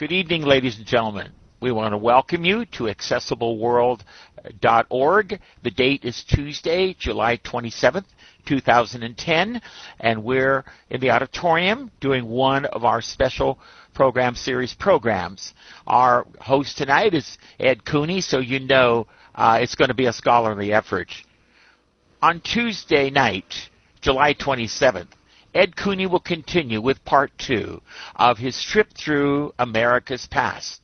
Good evening, ladies and gentlemen. We want to welcome you to accessibleworld.org. The date is Tuesday, July 27th, 2010, and we're in the auditorium doing one of our special program series programs. Our host tonight is Ed Cooney, so you know uh, it's going to be a scholarly effort. On Tuesday night, July 27th, Ed Cooney will continue with part two of his trip through America's past.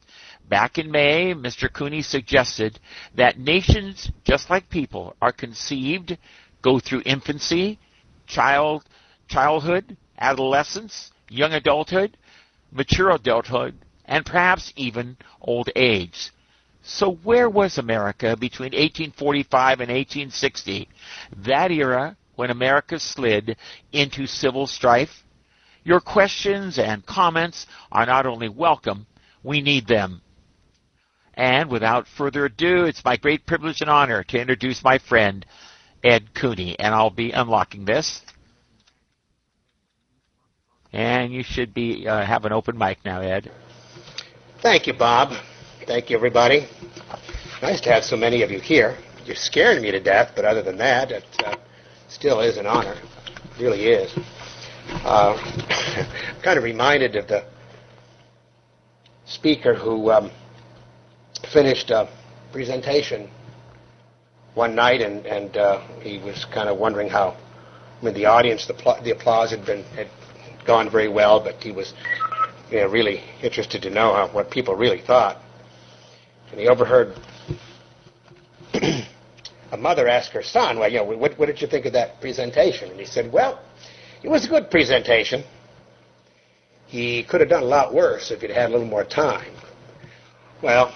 Back in May, Mr. Cooney suggested that nations, just like people, are conceived, go through infancy, child, childhood, adolescence, young adulthood, mature adulthood, and perhaps even old age. So where was America between 1845 and 1860? That era when America slid into civil strife? Your questions and comments are not only welcome, we need them. And without further ado, it's my great privilege and honor to introduce my friend, Ed Cooney. And I'll be unlocking this. And you should be uh, have an open mic now, Ed. Thank you, Bob. Thank you, everybody. Nice to have so many of you here. You're scaring me to death, but other than that, uh, still is an honor. It really is. Uh, I'm kind of reminded of the speaker who um, finished a presentation one night, and, and uh, he was kind of wondering how, I mean, the audience, the, pl- the applause had been had gone very well, but he was you know, really interested to know how, what people really thought. And he overheard a mother asked her son, well, you know, what, what did you think of that presentation? And he said, well, it was a good presentation. He could have done a lot worse if he'd had a little more time. Well,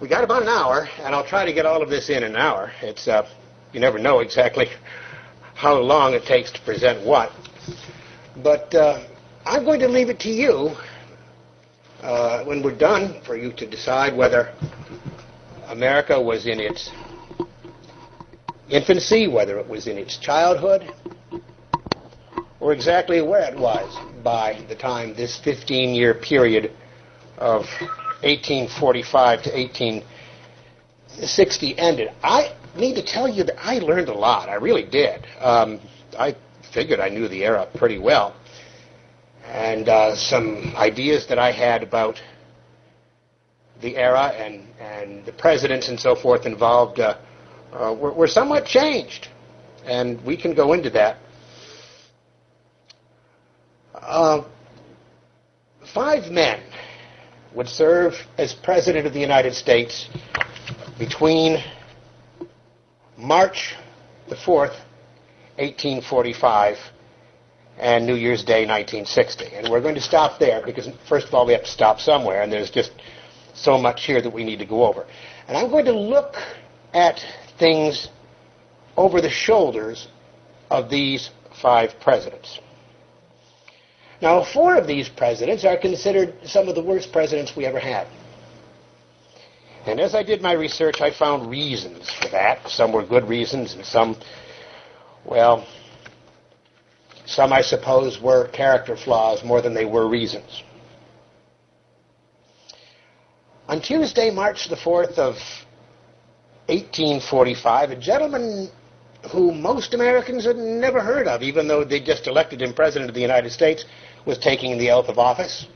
we got about an hour, and I'll try to get all of this in an hour. It's uh, you never know exactly how long it takes to present what, but uh, I'm going to leave it to you uh, when we're done for you to decide whether America was in its infancy, whether it was in its childhood, or exactly where it was by the time this 15 year period of 1845 to 1860 ended. I need to tell you that I learned a lot. I really did. Um, I figured I knew the era pretty well. And uh, some ideas that I had about the era and, and the presidents and so forth involved uh, uh, were, were somewhat changed. And we can go into that. Uh, five men would serve as President of the United States between March the 4th, 1845, and New Year's Day, 1960. And we're going to stop there because, first of all, we have to stop somewhere, and there's just so much here that we need to go over. And I'm going to look at things over the shoulders of these five presidents. Now, four of these presidents are considered some of the worst presidents we ever had. And as I did my research, I found reasons for that. Some were good reasons, and some, well, some I suppose were character flaws more than they were reasons. On Tuesday, March the 4th of 1845, a gentleman who most Americans had never heard of, even though they just elected him President of the United States, was taking the oath of office.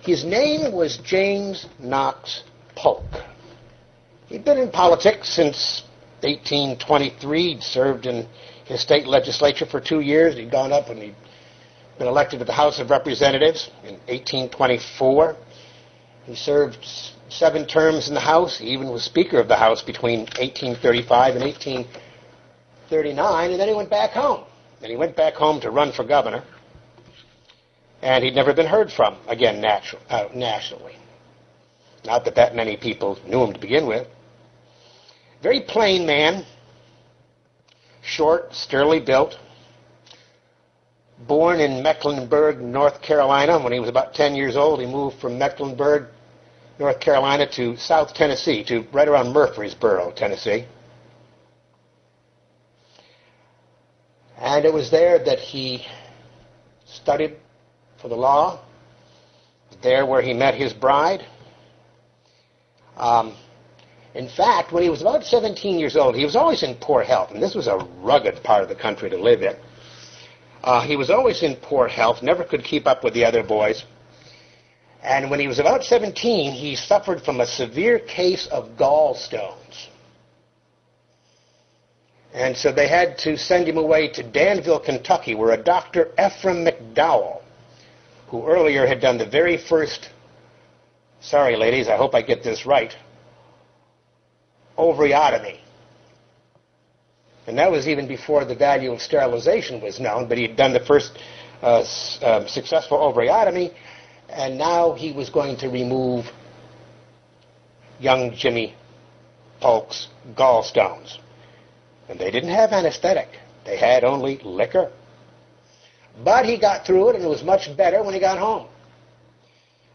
His name was James Knox Polk. He'd been in politics since 1823. He'd served in his state legislature for two years. He'd gone up and he'd been elected to the House of Representatives in 1824. He served seven terms in the House. He even was Speaker of the House between 1835 and 1839, and then he went back home. And he went back home to run for governor, and he'd never been heard from again natu- uh, nationally. Not that that many people knew him to begin with. Very plain man, short, sturdily built, born in Mecklenburg, North Carolina. When he was about 10 years old, he moved from Mecklenburg, North Carolina to South Tennessee, to right around Murfreesboro, Tennessee. And it was there that he studied for the law, there where he met his bride. Um, in fact, when he was about 17 years old, he was always in poor health, and this was a rugged part of the country to live in. Uh, he was always in poor health, never could keep up with the other boys. And when he was about 17, he suffered from a severe case of gallstones. And so they had to send him away to Danville, Kentucky, where a Dr. Ephraim McDowell, who earlier had done the very first, sorry ladies, I hope I get this right, ovariotomy. And that was even before the value of sterilization was known, but he'd done the first uh, uh, successful ovariotomy, and now he was going to remove young Jimmy Polk's gallstones. And they didn't have anesthetic. They had only liquor. But he got through it, and it was much better when he got home.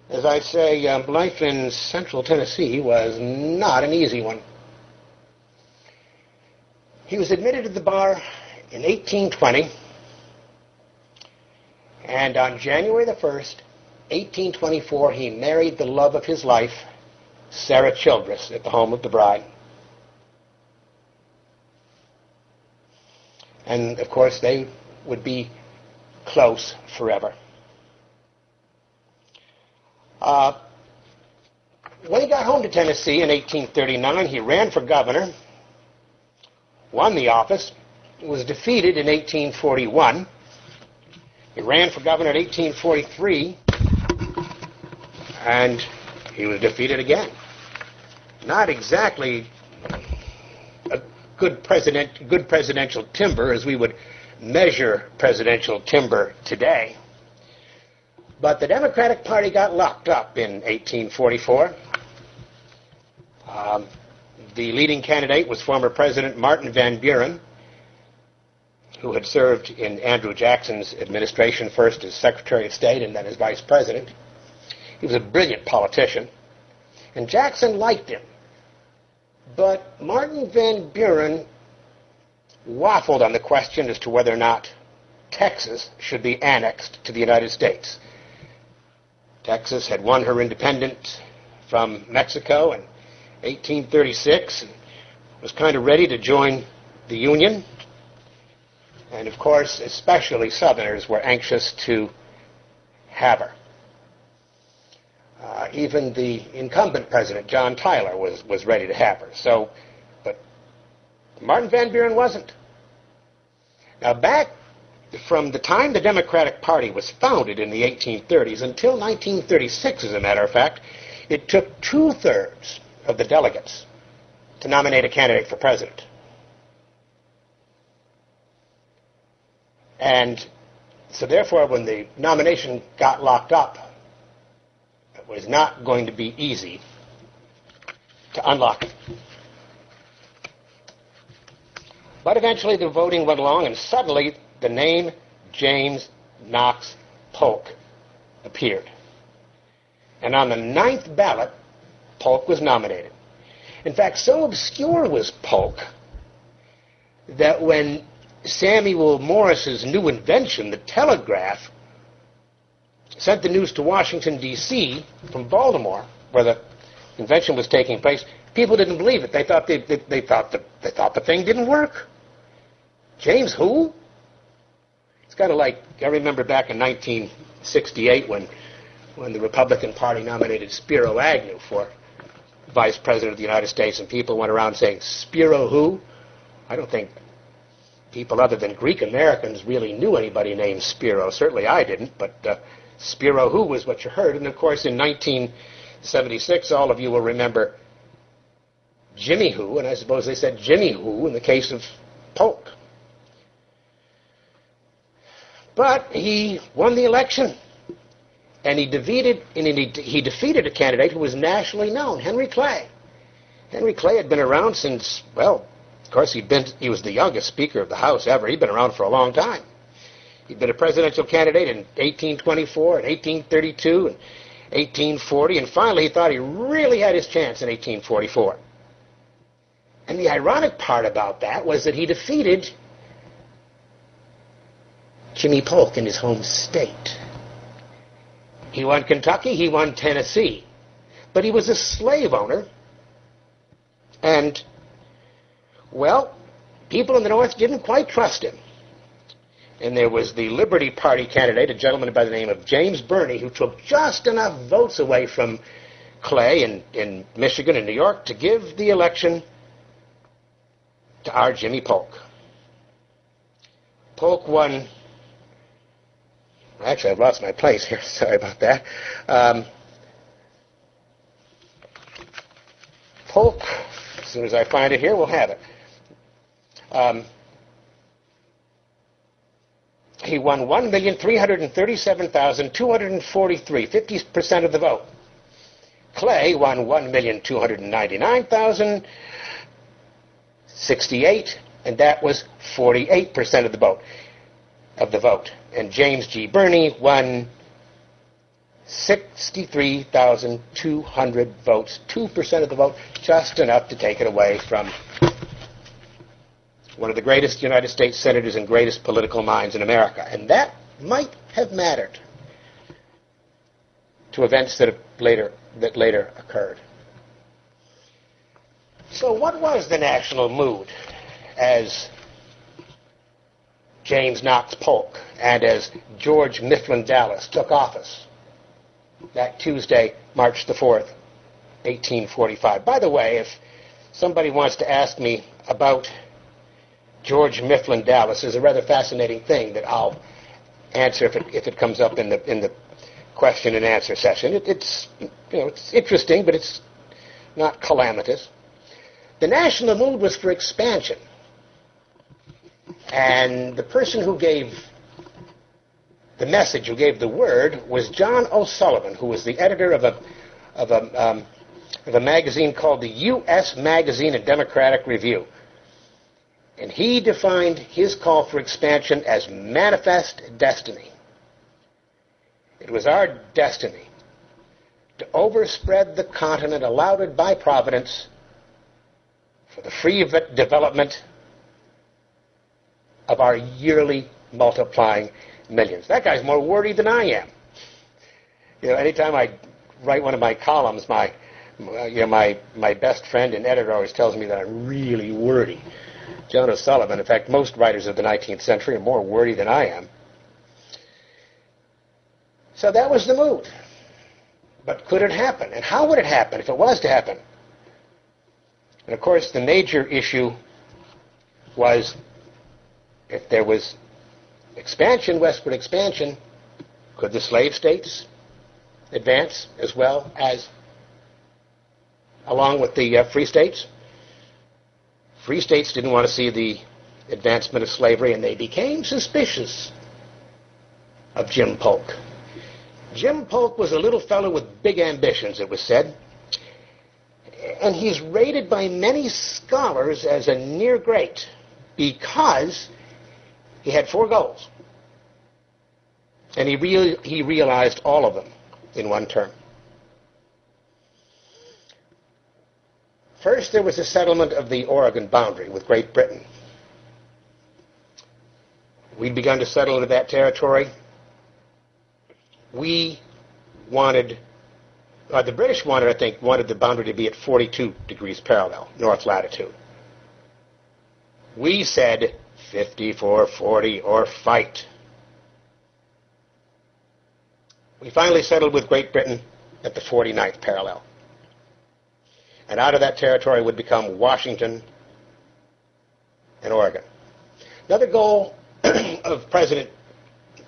As I say, um, life in central Tennessee was not an easy one. He was admitted to the bar in 1820, and on January the 1st, 1824, he married the love of his life, Sarah Childress, at the home of the bride. And of course, they would be close forever. Uh, when he got home to Tennessee in 1839, he ran for governor, won the office, was defeated in 1841. He ran for governor in 1843, and he was defeated again. Not exactly a good president, good presidential timber as we would measure presidential timber today. But the Democratic Party got locked up in 1844. Um, the leading candidate was former President Martin Van Buren, who had served in Andrew Jackson's administration first as Secretary of State and then as Vice President. He was a brilliant politician, and Jackson liked him. But Martin Van Buren waffled on the question as to whether or not Texas should be annexed to the United States. Texas had won her independence from Mexico in 1836 and was kind of ready to join the Union. And of course, especially Southerners were anxious to have her. Uh, even the incumbent president, John Tyler, was, was ready to have her. So, but Martin Van Buren wasn't. Now, back from the time the Democratic Party was founded in the 1830s until 1936, as a matter of fact, it took two thirds of the delegates to nominate a candidate for president. And so, therefore, when the nomination got locked up, it was not going to be easy to unlock it. But eventually the voting went along, and suddenly the name James Knox Polk appeared. And on the ninth ballot, Polk was nominated. In fact, so obscure was Polk that when Samuel Morse's new invention, the telegraph, sent the news to Washington, D.C. from Baltimore, where the invention was taking place, people didn't believe it. They thought, they, they, they thought, the, they thought the thing didn't work. James who? It's kind of like I remember back in 1968 when when the Republican Party nominated Spiro Agnew for Vice President of the United States, and people went around saying Spiro who? I don't think people other than Greek Americans really knew anybody named Spiro. Certainly I didn't, but uh, Spiro who was what you heard. And of course, in 1976, all of you will remember Jimmy Who, and I suppose they said Jimmy Who in the case of Polk. But he won the election. And he defeated, and he, he defeated a candidate who was nationally known, Henry Clay. Henry Clay had been around since, well, of course, he'd been, he was the youngest Speaker of the House ever. He'd been around for a long time. He'd been a presidential candidate in 1824 and 1832 and 1840, and finally he thought he really had his chance in 1844. And the ironic part about that was that he defeated Jimmy Polk in his home state. He won Kentucky, he won Tennessee. But he was a slave owner. And, well, people in the North didn't quite trust him. And there was the Liberty Party candidate, a gentleman by the name of James Birney, who took just enough votes away from Clay in, in Michigan and New York to give the election to our Jimmy Polk. Polk won. Actually, I've lost my place here. Sorry about that. Um, Polk, as soon as I find it here, we'll have it. Um, he won 1,337,243, 50% of the vote. Clay won 1,299,068, and that was 48% of the vote. Of the vote. And James G. Birney won 63,200 votes, 2% of the vote, just enough to take it away from one of the greatest United States senators and greatest political minds in America. And that might have mattered to events that later that later occurred. So what was the national mood as James Knox Polk and as George Mifflin Dallas took office that Tuesday, March the 4th, 1845? By the way, if somebody wants to ask me about George Mifflin Dallas is a rather fascinating thing that I'll answer if it, if it comes up in the in the question and answer session. It, it's you know it's interesting, but it's not calamitous. The national mood was for expansion, and the person who gave the message, who gave the word, was John O'Sullivan, who was the editor of a of a um, of a magazine called the U.S. Magazine and Democratic Review. And he defined his call for expansion as manifest destiny. It was our destiny to overspread the continent allowed by Providence for the free development of our yearly multiplying millions. That guy's more wordy than I am. You know, anytime I write one of my columns, my you know, my my best friend and editor always tells me that I'm really wordy. John O'Sullivan. In fact, most writers of the 19th century are more wordy than I am. So that was the mood. But could it happen? And how would it happen if it was to happen? And of course, the major issue was if there was expansion, westward expansion, could the slave states advance as well as along with the uh, free states? Free states didn't want to see the advancement of slavery, and they became suspicious of Jim Polk. Jim Polk was a little fellow with big ambitions, it was said, and he's rated by many scholars as a near great because he had four goals. And he, re- he realized all of them in one term. First, there was the settlement of the Oregon boundary with Great Britain. We'd begun to settle into that territory. We wanted, uh, the British wanted, I think, wanted the boundary to be at 42 degrees parallel, north latitude. We said 54, 40, or fight. We finally settled with Great Britain at the 49th parallel and out of that territory would become Washington and Oregon. Another goal of President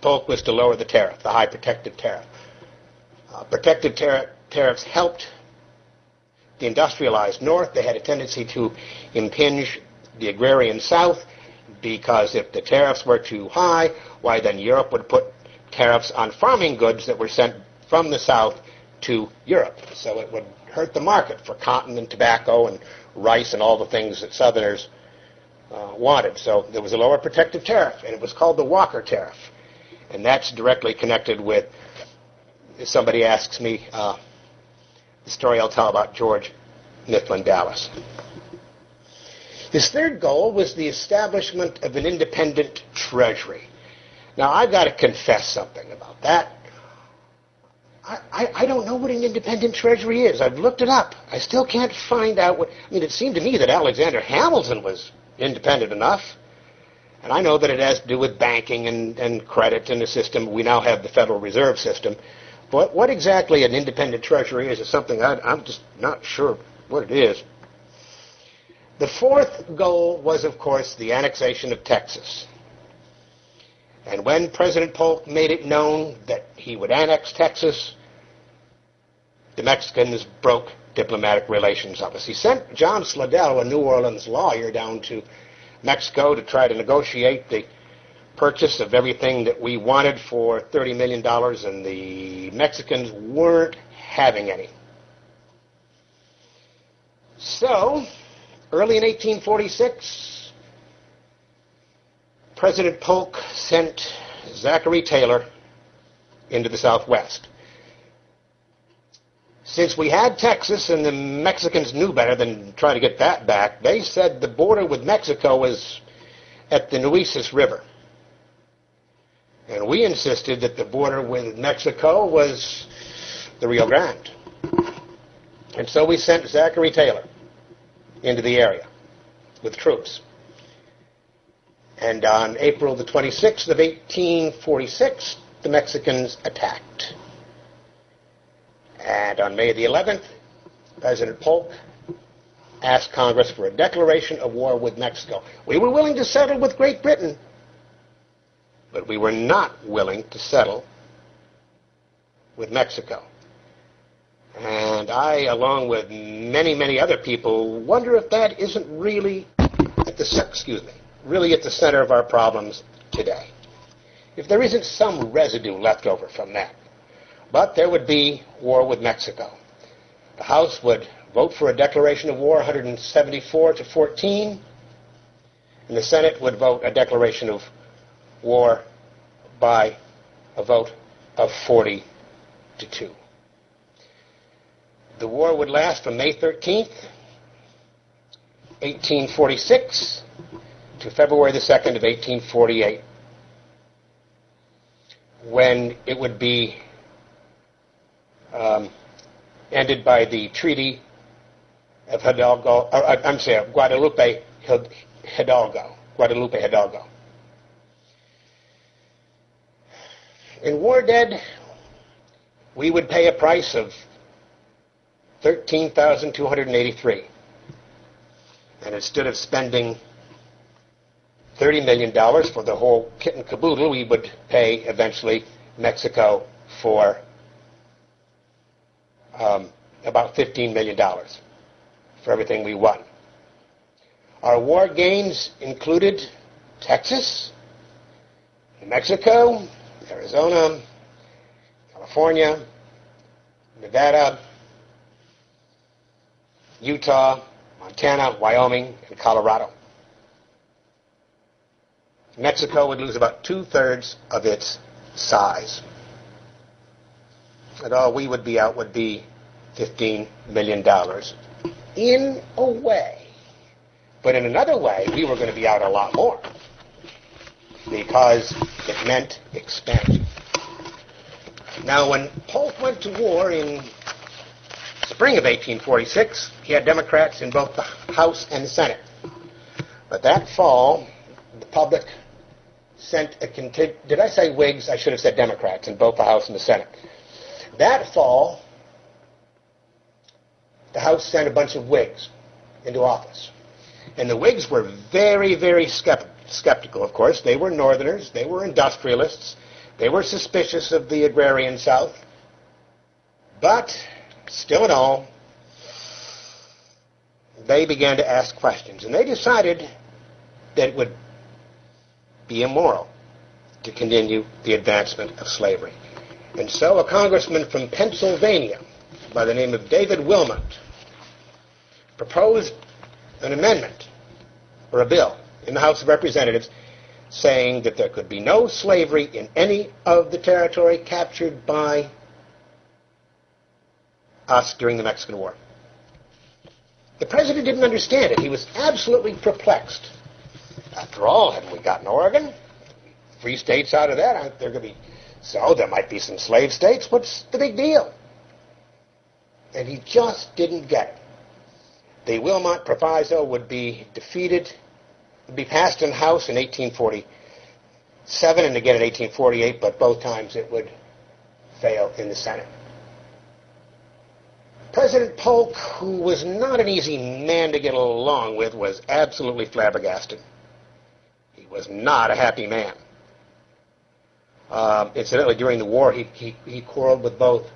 Polk was to lower the tariff, the high protective tariff. Uh, protective tar- tariffs helped the industrialized North. They had a tendency to impinge the agrarian South because if the tariffs were too high, why then Europe would put tariffs on farming goods that were sent from the South to Europe. So it would hurt the market for cotton and tobacco and rice and all the things that Southerners uh, wanted. So there was a lower protective tariff, and it was called the Walker Tariff. And that's directly connected with, if somebody asks me, uh, the story I'll tell about George Mifflin Dallas. His third goal was the establishment of an independent treasury. Now, I've got to confess something about that. I, I don't know what an independent treasury is. I've looked it up. I still can't find out what. I mean, it seemed to me that Alexander Hamilton was independent enough. And I know that it has to do with banking and, and credit and the system. We now have the Federal Reserve System. But what exactly an independent treasury is is something I, I'm just not sure what it is. The fourth goal was, of course, the annexation of Texas. And when President Polk made it known that he would annex Texas, the Mexicans broke diplomatic relations up. He sent John Slidell, a New Orleans lawyer, down to Mexico to try to negotiate the purchase of everything that we wanted for $30 million, and the Mexicans weren't having any. So, early in 1846, President Polk sent Zachary Taylor into the Southwest. Since we had Texas and the Mexicans knew better than try to get that back, they said the border with Mexico was at the Nueces River. And we insisted that the border with Mexico was the Rio Grande. And so we sent Zachary Taylor into the area with troops. And on April the 26th of 1846, the Mexicans attacked. And on May the 11th, President Polk asked Congress for a declaration of war with Mexico. We were willing to settle with Great Britain, but we were not willing to settle with Mexico. And I, along with many, many other people, wonder if that isn't really at the excuse me, really at the center of our problems today. If there isn't some residue left over from that. But there would be war with Mexico. The House would vote for a declaration of war 174 to 14, and the Senate would vote a declaration of war by a vote of 40 to 2. The war would last from May 13th, 1846 to February the 2nd of 1848, when it would be um, ended by the Treaty of Hidalgo, or, uh, I'm sorry, Guadalupe Hidalgo. Guadalupe Hidalgo. In War Dead, we would pay a price of 13283 And instead of spending $30 million for the whole kit and caboodle, we would pay eventually Mexico for um, about $15 million for everything we won. Our war gains included Texas, New Mexico, Arizona, California, Nevada, Utah, Montana, Wyoming, and Colorado. Mexico would lose about two thirds of its size. And all we would be out would be $15 million. In a way. But in another way, we were going to be out a lot more. Because it meant expansion. Now, when Polk went to war in spring of 1846, he had Democrats in both the House and the Senate. But that fall, the public sent a contingent. Did I say Whigs? I should have said Democrats in both the House and the Senate. That fall, the House sent a bunch of Whigs into office. And the Whigs were very, very skeptical, of course. They were Northerners, they were industrialists, they were suspicious of the agrarian South. But, still at all, they began to ask questions. And they decided that it would be immoral to continue the advancement of slavery. And so a congressman from Pennsylvania by the name of David Wilmot proposed an amendment or a bill in the House of Representatives saying that there could be no slavery in any of the territory captured by us during the Mexican War. The president didn't understand it. He was absolutely perplexed. After all, haven't we gotten Oregon? Free states out of that? Aren't there going to be So there might be some slave states. What's the big deal? And he just didn't get it. The Wilmot Proviso would be defeated, would be passed in House in 1847 and again in 1848, but both times it would fail in the Senate. President Polk, who was not an easy man to get along with, was absolutely flabbergasted. He was not a happy man. Um, incidentally, during the war, he, he, he quarreled with both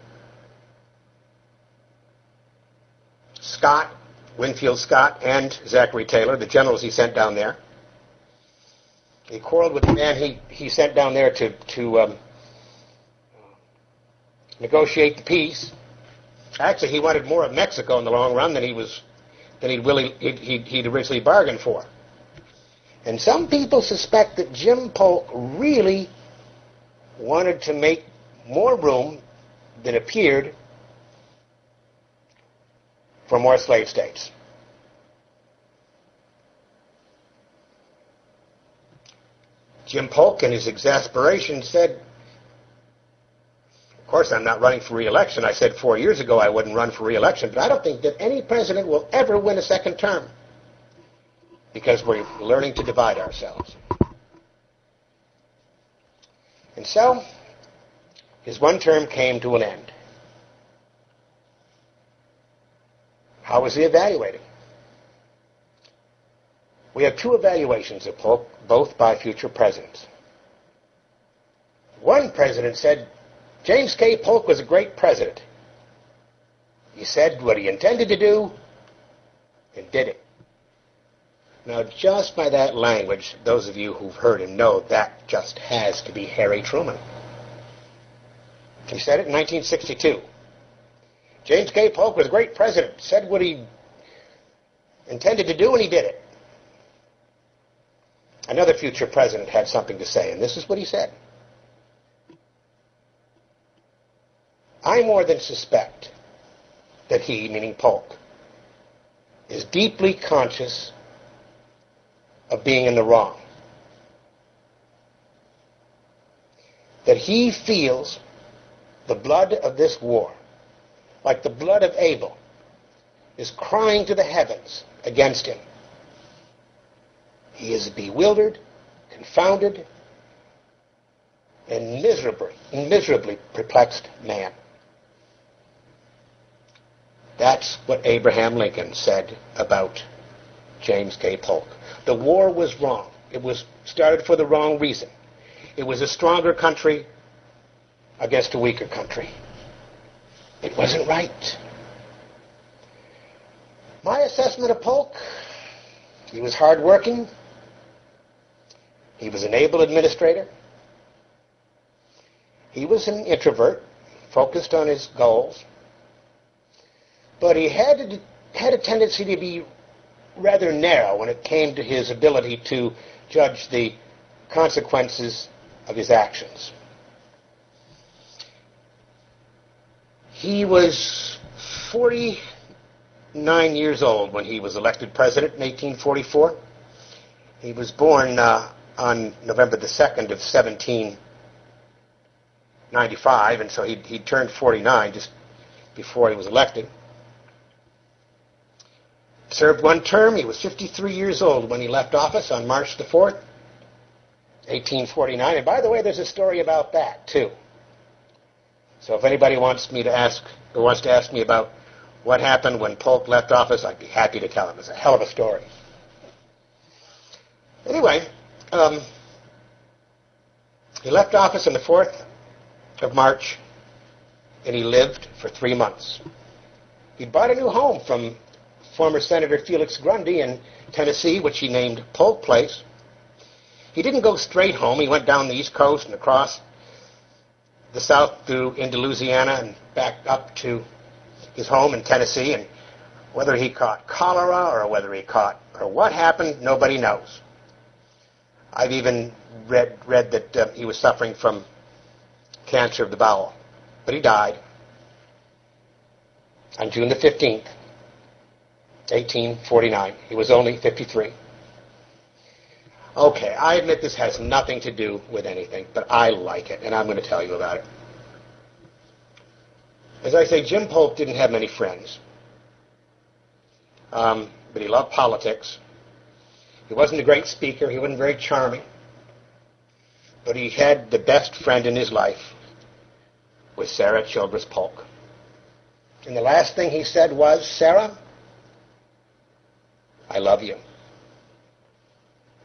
Scott, Winfield Scott, and Zachary Taylor, the generals he sent down there. He quarreled with the man he, he sent down there to, to um, negotiate the peace. Actually, he wanted more of Mexico in the long run than he was than he'd, really, he'd, he'd originally bargained for. And some people suspect that Jim Polk really wanted to make more room than appeared for more slave states. Jim Polk, in his exasperation, said, course, I'm not running for re-election. I said four years ago I wouldn't run for re-election, but I don't think that any president will ever win a second term because we're learning to divide ourselves. And so, his one term came to an end. How was he evaluated? We have two evaluations of Polk, both by future presidents. One president said James K. Polk was a great president. He said what he intended to do and did it. Now, just by that language, those of you who've heard him know that just has to be Harry Truman. He said it in 1962. James K. Polk was a great president, said what he intended to do, and he did it. Another future president had something to say, and this is what he said. I more than suspect that he, meaning Polk, is deeply conscious of being in the wrong. That he feels the blood of this war, like the blood of Abel, is crying to the heavens against him. He is bewildered, confounded, and miserably, miserably perplexed man. That's what Abraham Lincoln said about James K. Polk. The war was wrong. It was started for the wrong reason. It was a stronger country against a weaker country. It wasn't right. My assessment of Polk, he was hardworking. He was an able administrator. He was an introvert, focused on his goals. But he had, had a tendency to be rather narrow when it came to his ability to judge the consequences of his actions. He was 49 years old when he was elected president in 1844. He was born uh, on November the 2nd of 1795, and so he, he turned 49 just before he was elected served one term. He was 53 years old when he left office on March the 4th, 1849. And by the way, there's a story about that, too. So if anybody wants me to ask, or wants to ask me about what happened when Polk left office, I'd be happy to tell him. It's a hell of a story. Anyway, um, he left office on the 4th of March, and he lived for three months. He bought a new home from former Senator Felix Grundy in Tennessee, which he named Polk Place. He didn't go straight home. He went down the East Coast and across the South through into Louisiana and back up to his home in Tennessee. And whether he caught cholera or whether he caught or what happened, nobody knows. I've even read read that uh, he was suffering from cancer of the bowel, but he died on June the 15th, 1849. He was only 53. Okay, I admit this has nothing to do with anything, but I like it, and I'm going to tell you about it. As I say, Jim Polk didn't have many friends, um, but he loved politics. He wasn't a great speaker. He wasn't very charming. But he had the best friend in his life was Sarah Childress Polk. And the last thing he said was, Sarah, I love you.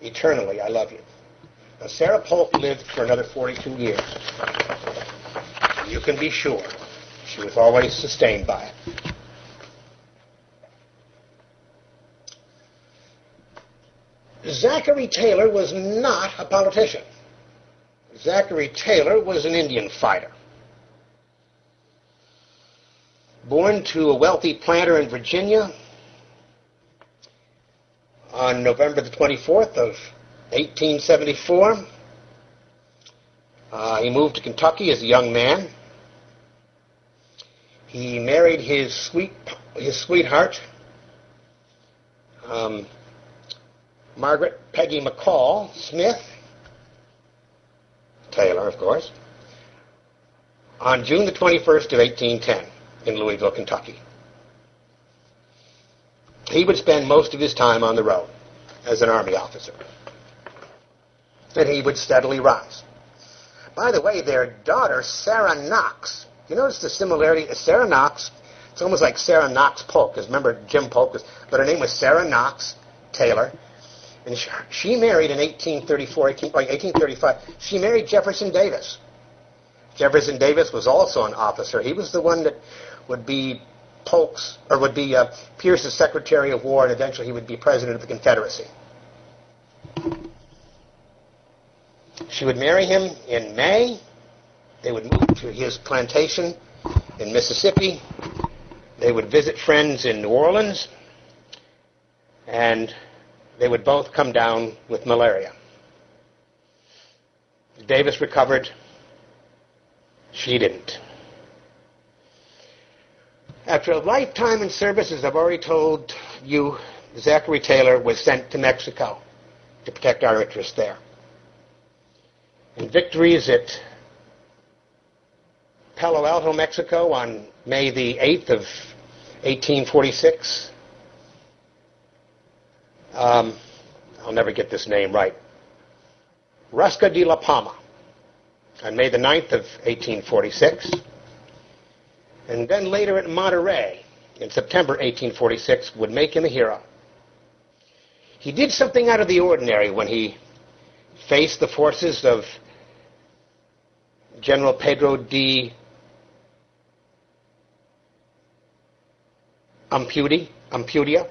Eternally, I love you. Now, Sarah Polk lived for another 42 years. You can be sure she was always sustained by it. Zachary Taylor was not a politician. Zachary Taylor was an Indian fighter. Born to a wealthy planter in Virginia on November the 24th of 1874, uh, he moved to Kentucky as a young man. He married his sweet his sweetheart, um, Margaret Peggy Mackall Smith, Taylor, of course, on June the 21st of 1810 in Louisville, Kentucky. He would spend most of his time on the road as an army officer. And he would steadily rise. By the way, their daughter, Sarah Knox, you notice the similarity? Sarah Knox, it's almost like Sarah Knox Polk, because remember Jim Polk was, but her name was Sarah Knox Taylor. And she, she married in 1834, 18, 1835, she married Jefferson Davis. Jefferson Davis was also an officer. He was the one that would be Polk's, or would be uh, Pierce's Secretary of War, and eventually he would be President of the Confederacy. She would marry him in May. They would move to his plantation in Mississippi. They would visit friends in New Orleans. And they would both come down with malaria. Davis recovered. She didn't. After a lifetime in service, as I've already told you, Zachary Taylor was sent to Mexico to protect our interests there. In victories at Palo Alto, Mexico on May the 8th of 1846, um, I'll never get this name right. Rusca de la Palma on May the 9th of 1846. And then later at Monterey in September 1846 would make him a hero. He did something out of the ordinary when he faced the forces of General Pedro de Ampudia, Ampudia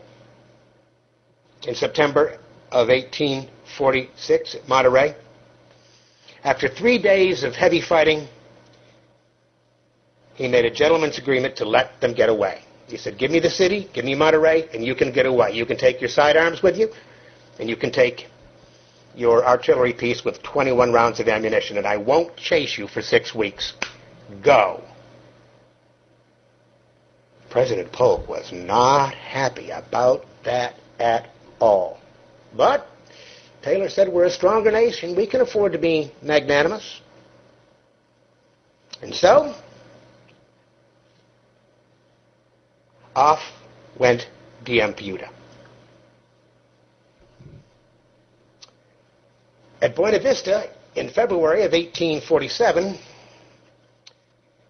in September of 1846 at Monterey. After three days of heavy fighting, he made a gentleman's agreement to let them get away. He said, Give me the city, give me Monterey, and you can get away. You can take your sidearms with you, and you can take your artillery piece with 21 rounds of ammunition, and I won't chase you for six weeks. Go. President Polk was not happy about that at all. But Taylor said, We're a stronger nation. We can afford to be magnanimous. And so, off went the D'Ampudia. At Buena Vista, in February of 1847,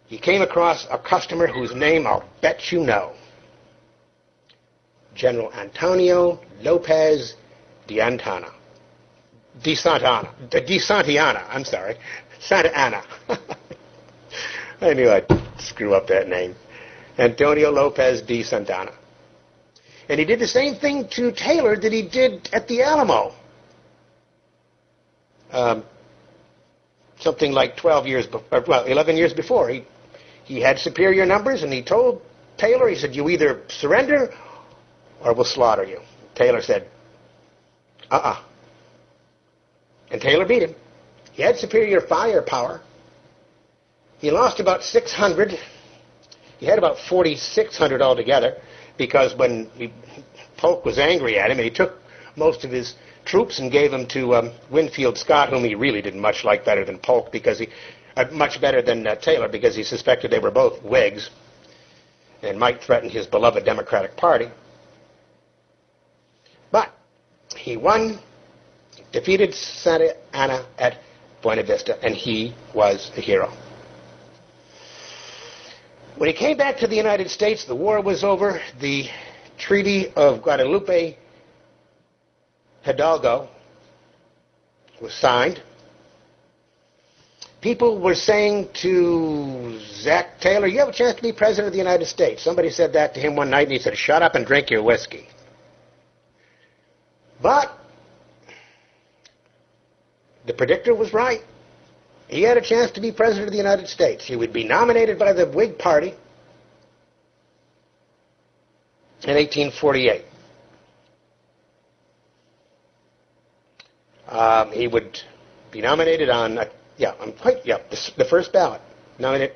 he came across a customer whose name I'll bet you know. General Antonio Lopez de Antana. De Santana. De Santiana, I'm sorry. Santa Anna. I knew I'd screw up that name. Antonio Lopez de Santana. And he did the same thing to Taylor that he did at the Alamo. Um, something like 12 years, be- well, 11 years before. He, he had superior numbers, and he told Taylor, he said, you either surrender or we'll slaughter you. Taylor said, uh-uh. And Taylor beat him. He had superior firepower. He lost about 600. He had about 4,600 altogether because when he, Polk was angry at him and he took most of his troops and gave them to um, Winfield Scott, whom he really didn't much like better than Polk because he, uh, much better than uh, Taylor because he suspected they were both Whigs and might threaten his beloved Democratic Party. But he won, defeated Santa Anna at Buena Vista, and he was a hero. When he came back to the United States, the war was over. The Treaty of Guadalupe Hidalgo was signed. People were saying to Zach Taylor, You have a chance to be President of the United States. Somebody said that to him one night, and he said, Shut up and drink your whiskey. But the predictor was right. He had a chance to be President of the United States. He would be nominated by the Whig Party in 1848. Um, he would be nominated on, yeah, I'm quite, yeah, the, the first ballot. Nominated,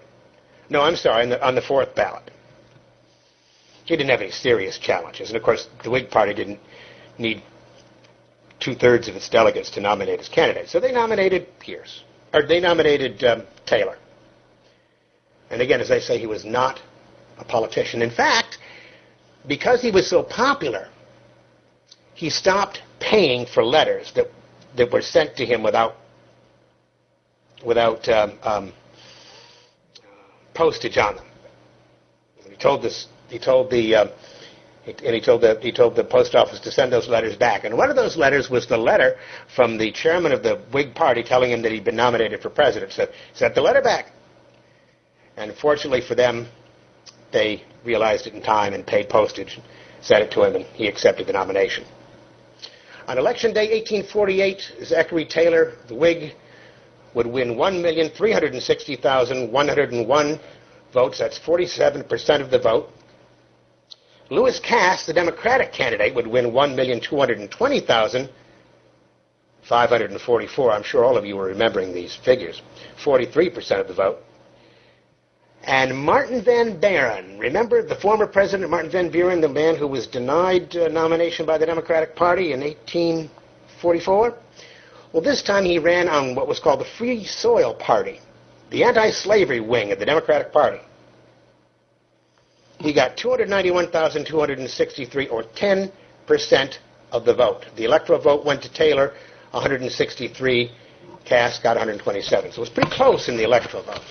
no, I'm sorry, on the, on the fourth ballot. He didn't have any serious challenges. And of course, the Whig Party didn't need two thirds of its delegates to nominate as candidate. So they nominated Pierce, or they nominated um, Taylor. And again, as I say, he was not a politician. In fact, because he was so popular, he stopped paying for letters that that were sent to him without without um, um, postage on them. He told this. He told the. Um, and he told the he told the post office to send those letters back. And one of those letters was the letter from the chairman of the Whig Party telling him that he'd been nominated for president. So sent the letter back. And fortunately for them, they realized it in time and paid postage, sent it to him, and he accepted the nomination. On election day 1848, Zachary Taylor, the Whig, would win 1,360,101 votes. That's 47% of the vote. Lewis Cass, the Democratic candidate, would win 1,220,544. I'm sure all of you are remembering these figures. 43% of the vote. And Martin Van Buren, remember the former president Martin Van Buren, the man who was denied uh, nomination by the Democratic Party in 1844? Well, this time he ran on what was called the Free Soil Party, the anti-slavery wing of the Democratic Party. He got 291,263, or 10% of the vote. The electoral vote went to Taylor, 163. Cass got 127. So it was pretty close in the electoral vote.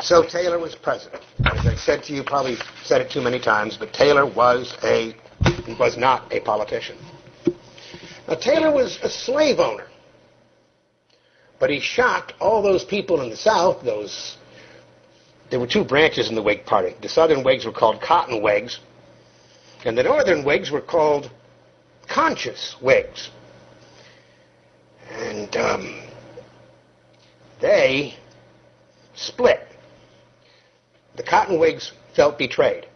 So Taylor was president. As I said to you, probably said it too many times, but Taylor was a was not a politician. Now Taylor was a slave owner, but he shocked all those people in the South. Those there were two branches in the Whig Party. The Southern Whigs were called Cotton Whigs, and the Northern Whigs were called Conscience Whigs. And um, they split. The Cotton Whigs felt betrayed.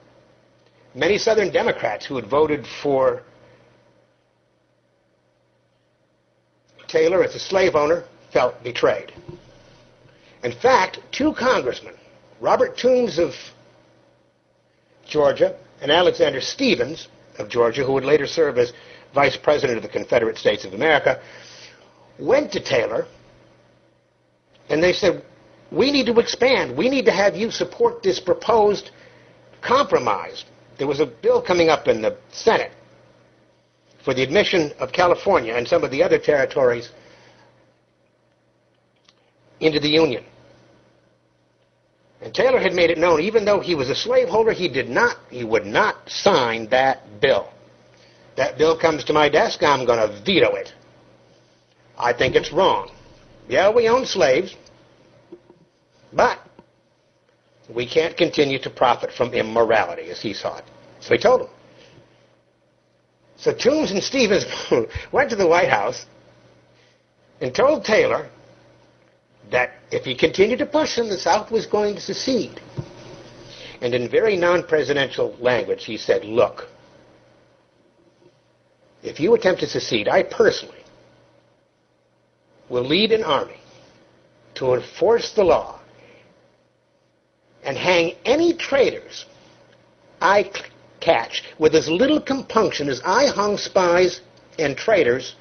Many Southern Democrats who had voted for Taylor as a slave owner felt betrayed. In fact, two congressmen, Robert Toombs of Georgia and Alexander Stephens of Georgia, who would later serve as vice president of the Confederate States of America, went to Taylor and they said, we need to expand. We need to have you support this proposed compromise. There was a bill coming up in the Senate for the admission of California and some of the other territories into the Union. And Taylor had made it known, even though he was a slaveholder, he did not, he would not sign that bill. That bill comes to my desk, I'm going to veto it. I think it's wrong. Yeah, we own slaves. But we can't continue to profit from immorality as he saw it. So he told him. So Toombs and Stephens went to the White House and told Taylor that if he continued to push him, the South was going to secede. And in very non-presidential language, he said, look, if you attempt to secede, I personally will lead an army to enforce the law and hang any traitors I catch with as little compunction as I hung spies and traitors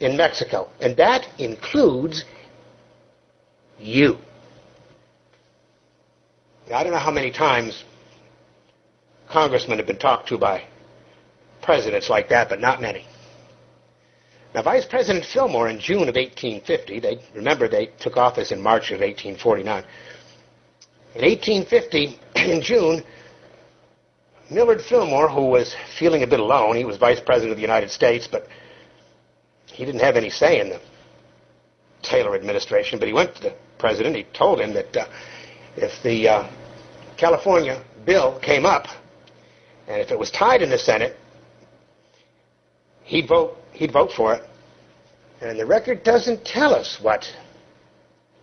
in Mexico. And that includes you. I don't know how many times congressmen have been talked to by presidents like that, but not many. Now, Vice President Fillmore in June of 1850, they remember they took office in March of 1849. In 1850, in June, Millard Fillmore, who was feeling a bit alone, he was Vice President of the United States, but he didn't have any say in the Taylor administration, but he went to the president. He told him that uh, if the uh, California bill came up, and if it was tied in the Senate, he'd vote. He'd vote for it. And the record doesn't tell us what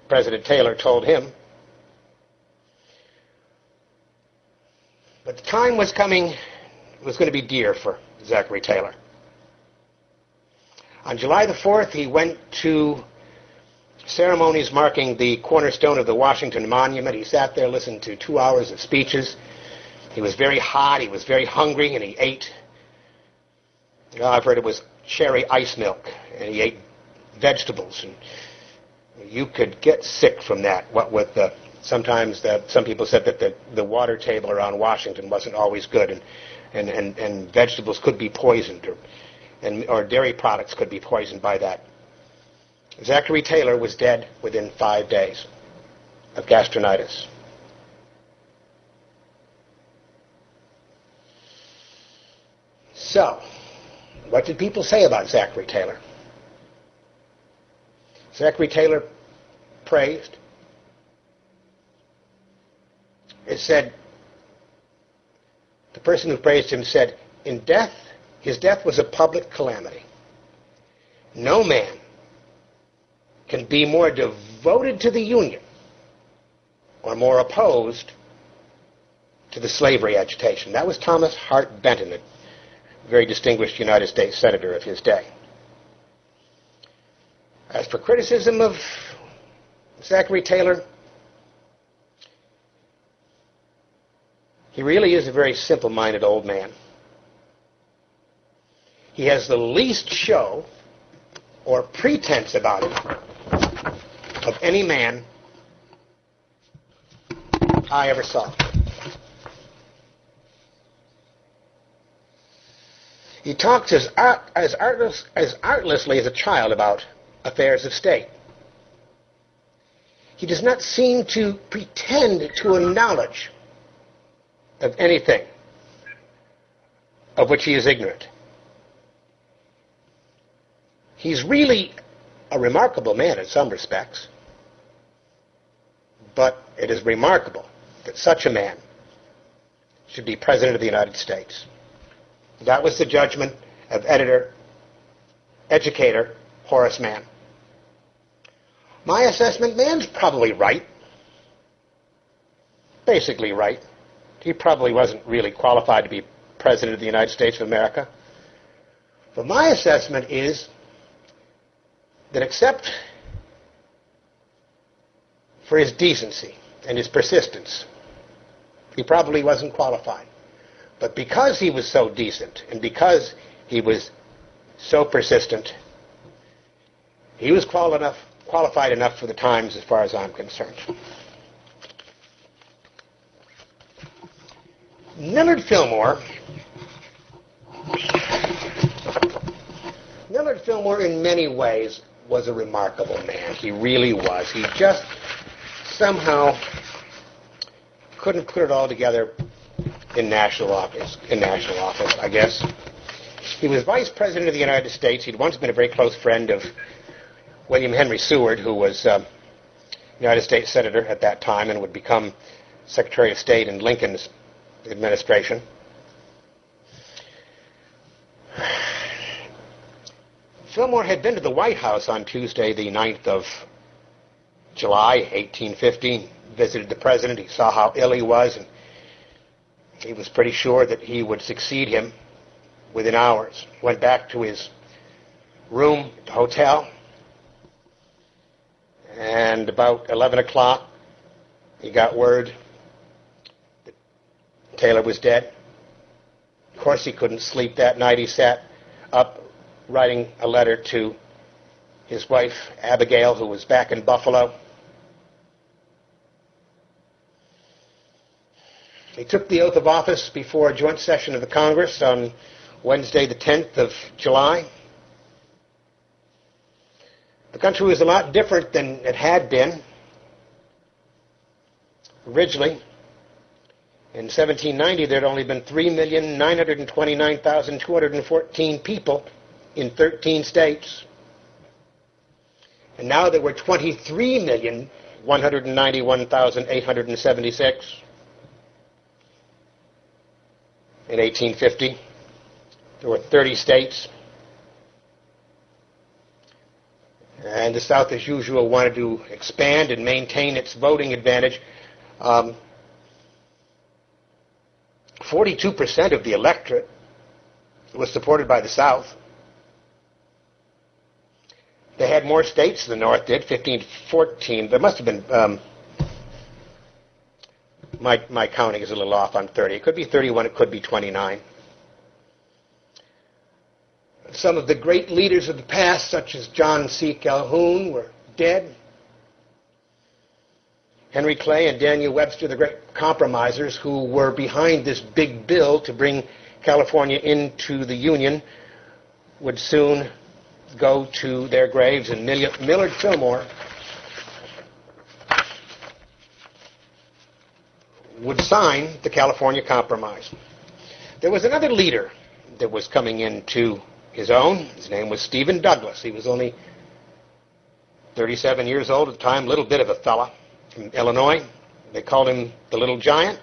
President Taylor told him. But the time was coming, was going to be dear for Zachary Taylor. On July the 4th, he went to ceremonies marking the cornerstone of the Washington Monument. He sat there, listened to two hours of speeches. He was very hot, he was very hungry, and he ate. Know, I've heard it was cherry ice milk, and he ate vegetables. And you could get sick from that. What with the sometimes the, some people said that the, the water table around Washington wasn't always good, and and, and, and vegetables could be poisoned. Or, and, or dairy products could be poisoned by that. Zachary Taylor was dead within five days of gastritis. So, what did people say about Zachary Taylor? Zachary Taylor praised. It said, the person who praised him said, In death, his death was a public calamity. No man can be more devoted to the Union or more opposed to the slavery agitation. That was Thomas Hart Benton, a very distinguished United States Senator of his day. As for criticism of Zachary Taylor, he really is a very simple minded old man. He has the least show or pretense about it of any man I ever saw. He talks as, art, as, artless, as artlessly as a child about affairs of state. He does not seem to pretend to a knowledge of anything of which he is ignorant. He's really a remarkable man in some respects, but it is remarkable that such a man should be President of the United States. That was the judgment of editor, educator Horace Mann. My assessment, Mann's probably right. Basically right. He probably wasn't really qualified to be President of the United States of America. But my assessment is that except for his decency and his persistence, he probably wasn't qualified. But because he was so decent and because he was so persistent, he was enough, qualified enough for the times as far as I'm concerned. Millard Fillmore Millard Fillmore in many ways was a remarkable man. He really was. He just somehow couldn't put it all together in national office. In national office, I guess. He was vice president of the United States. He'd once been a very close friend of William Henry Seward, who was uh, United States senator at that time and would become Secretary of State in Lincoln's administration. Fillmore had been to the White House on Tuesday, the 9th of July, 1815, visited the president. He saw how ill he was, and he was pretty sure that he would succeed him within hours. Went back to his room, at the hotel, and about 11 o'clock, he got word that Taylor was dead. Of course, he couldn't sleep that night. He sat up writing a letter to his wife, Abigail, who was back in Buffalo. He took the oath of office before a joint session of the Congress on Wednesday, the 10th of July. The country was a lot different than it had been. Originally, in 1790, there had only been 3,929,214 people in 13 states. And now there were 23,191,876 in 1850. There were 30 states. And the South, as usual, wanted to expand and maintain its voting advantage. Um, 42% of the electorate was supported by the South. They had more states than the North did, 15 to 14. There must have been um, my, my counting is a little off on 30. It could be 31, it could be 29. Some of the great leaders of the past, such as John C. Calhoun, were dead. Henry Clay and Daniel Webster, the great compromisers who were behind this big bill to bring California into the Union, would soon go to their graves. And Millard Fillmore would sign the California Compromise. There was another leader that was coming into his own. His name was Stephen Douglas. He was only 37 years old at the time, little bit of a fella from Illinois. They called him the Little Giant.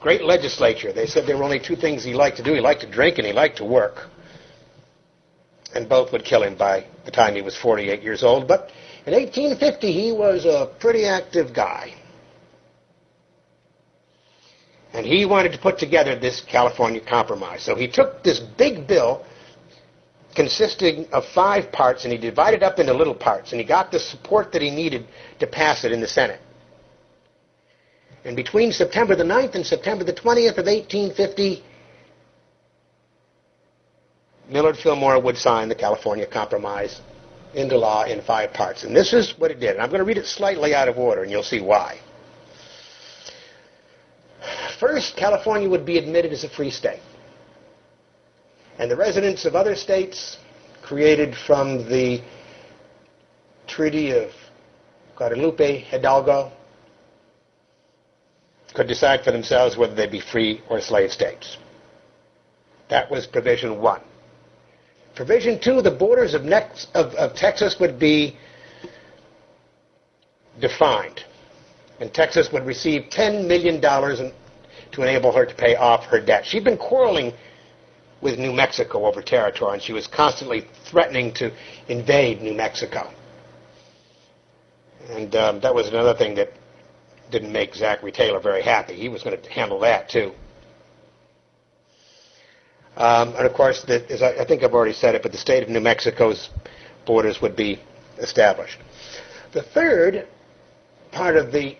Great legislature. They said there were only two things he liked to do. He liked to drink and he liked to work. And both would kill him by the time he was 48 years old. But in 1850, he was a pretty active guy. And he wanted to put together this California Compromise. So he took this big bill consisting of five parts and he divided it up into little parts and he got the support that he needed to pass it in the Senate. And between September the 9th and September the 20th of 1850, Millard Fillmore would sign the California Compromise into law in five parts. And this is what it did. And I'm going to read it slightly out of order and you'll see why. First, California would be admitted as a free state. And the residents of other states created from the Treaty of Guadalupe Hidalgo could decide for themselves whether they be free or slave states. That was provision one. Provision two, the borders of, next, of, of Texas would be defined. And Texas would receive $10 million in to enable her to pay off her debt. She'd been quarreling with New Mexico over territory, and she was constantly threatening to invade New Mexico. And um, that was another thing that didn't make Zachary Taylor very happy. He was going to handle that too. Um, and of course, the, as I, I think I've already said it, but the state of New Mexico's borders would be established. The third part of the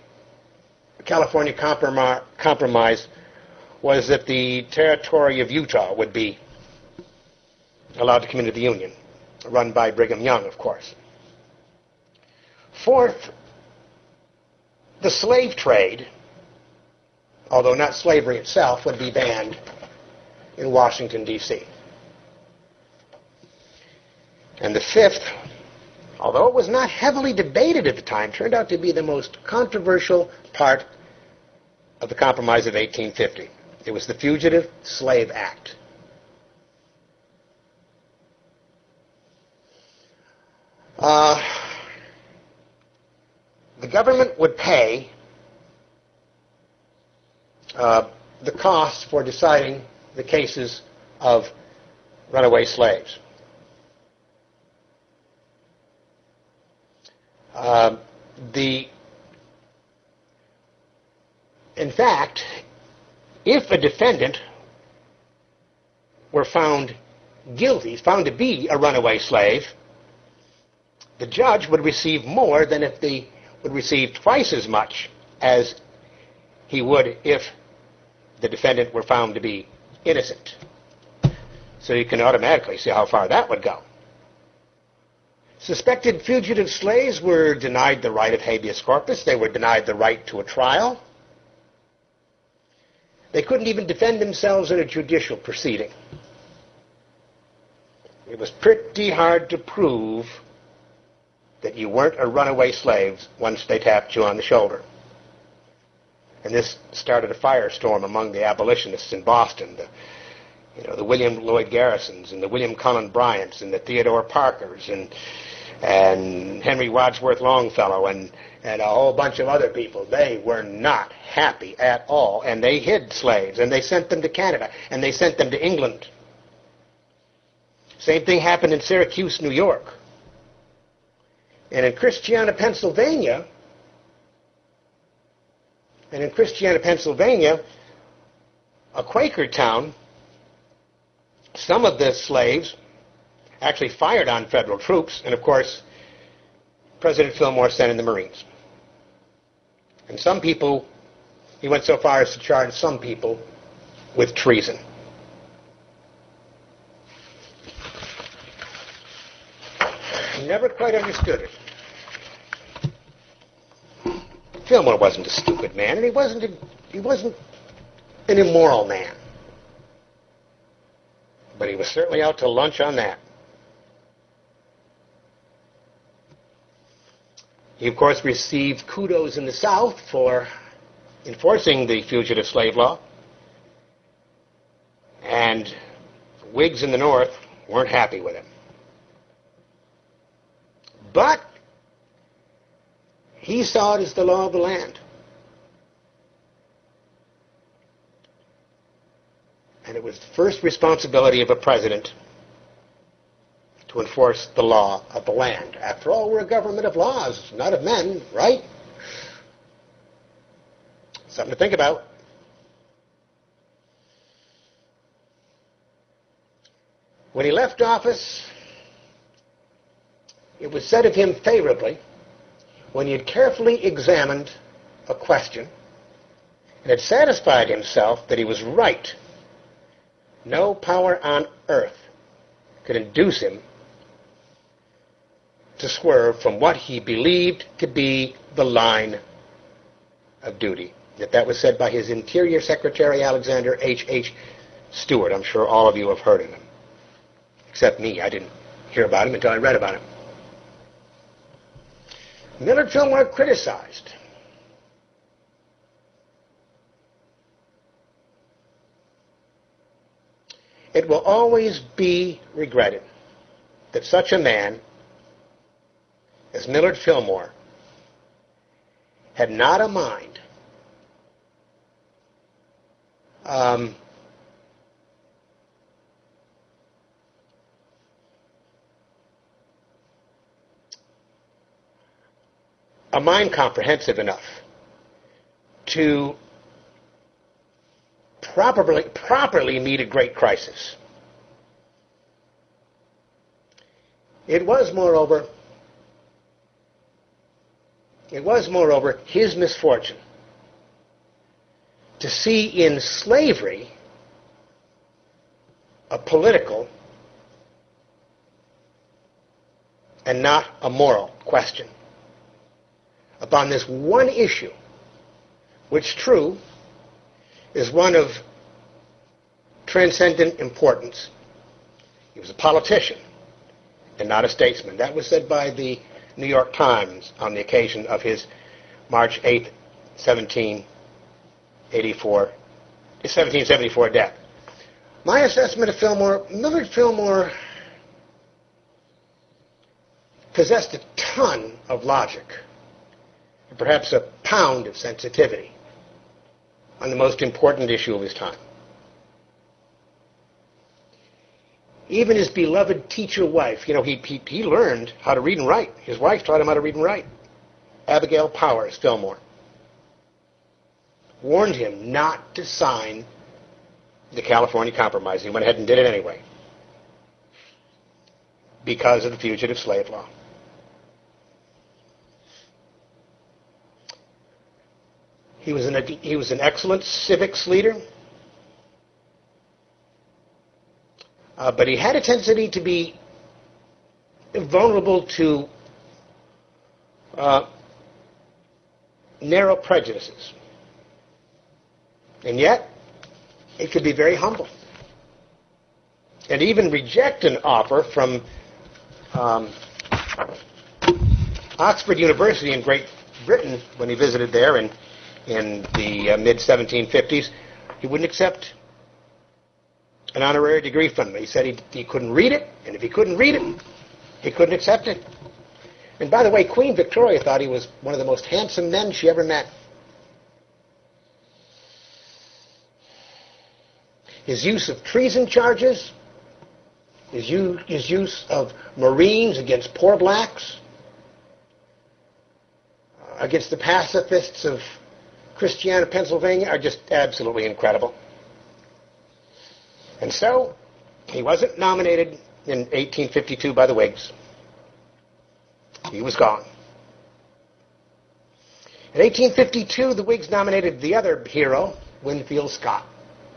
California compromise was that the territory of Utah would be allowed to come into the Union, run by Brigham Young, of course. Fourth, the slave trade, although not slavery itself, would be banned in Washington, D.C. And the fifth, although it was not heavily debated at the time, turned out to be the most controversial part of the Compromise of 1850. It was the Fugitive Slave Act. Uh, the government would pay uh, the costs for deciding the cases of runaway slaves. Uh, the in fact, if a defendant were found guilty, found to be a runaway slave, the judge would receive more than if they would receive twice as much as he would if the defendant were found to be innocent. So you can automatically see how far that would go. Suspected fugitive slaves were denied the right of habeas corpus. They were denied the right to a trial. They couldn't even defend themselves in a judicial proceeding. It was pretty hard to prove that you weren't a runaway slave once they tapped you on the shoulder. And this started a firestorm among the abolitionists in Boston. The, you know, the William Lloyd Garrisons and the William Cullen Bryants and the Theodore Parkers and and Henry Wadsworth Longfellow and and a whole bunch of other people. They were not happy at all, and they hid slaves and they sent them to Canada and they sent them to England. Same thing happened in Syracuse, New York. And in Christiana, Pennsylvania, and in Christiana, Pennsylvania, a Quaker town, some of the slaves actually fired on federal troops, and of course, President Fillmore sent in the Marines. And some people, he went so far as to charge some people with treason. Never quite understood it. Fillmore wasn't a stupid man, and he wasn't a, he wasn't an immoral man. But he was certainly out to lunch on that. He, of course, received kudos in the South for enforcing the fugitive slave law. And Whigs in the North weren't happy with him. But he saw it as the law of the land. And it was the first responsibility of a president to enforce the law of the land. After all, we're a government of laws, not of men, right? Something to think about. When he left office, it was said of him favorably when he had carefully examined a question and had satisfied himself that he was right. No power on earth could induce him to swerve from what he believed to be the line of duty. That that was said by his Interior Secretary Alexander H. H. Stuart. I'm sure all of you have heard of him. Except me. I didn't hear about him until I read about him. Millard Fillmore criticized it will always be regretted that such a man as Millard Fillmore had not a mind um, a mind comprehensive enough to properly, properly meet a great crisis. It was, moreover, it was, moreover, his misfortune to see in slavery a political and not a moral question upon this one issue, which, true, is one of transcendent importance. He was a politician and not a statesman. That was said by the New York Times on the occasion of his March 8, 1784, 1774 death. My assessment of Fillmore, Millard Fillmore possessed a ton of logic and perhaps a pound of sensitivity on the most important issue of his time. Even his beloved teacher wife, you know, he, he, he learned how to read and write. His wife taught him how to read and write. Abigail Powers Fillmore warned him not to sign the California Compromise. He went ahead and did it anyway because of the fugitive slave law. He was an, he was an excellent civics leader. Uh, but he had a tendency to be vulnerable to uh, narrow prejudices. And yet, it could be very humble. And even reject an offer from um, Oxford University in Great Britain when he visited there in, in the uh, mid 1750s. He wouldn't accept an honorary degree from them. He said he, he couldn't read it, and if he couldn't read it, he couldn't accept it. And by the way, Queen Victoria thought he was one of the most handsome men she ever met. His use of treason charges, his, his use of Marines against poor blacks, uh, against the pacifists of Christiana, Pennsylvania, are just absolutely incredible. And so, he wasn't nominated in 1852 by the Whigs. He was gone. In 1852, the Whigs nominated the other hero, Winfield Scott,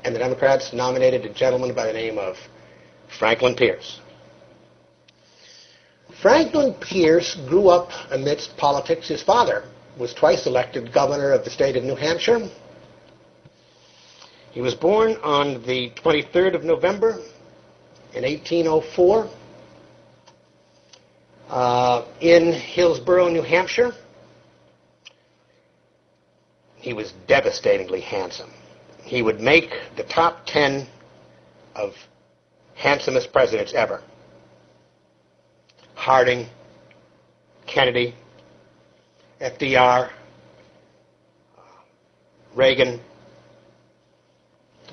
and the Democrats nominated a gentleman by the name of Franklin Pierce. Franklin Pierce grew up amidst politics. His father was twice elected governor of the state of New Hampshire. He was born on the 23rd of November in 1804 uh, in Hillsborough, New Hampshire. He was devastatingly handsome. He would make the top 10 of handsomest presidents ever. Harding, Kennedy, FDR, Reagan,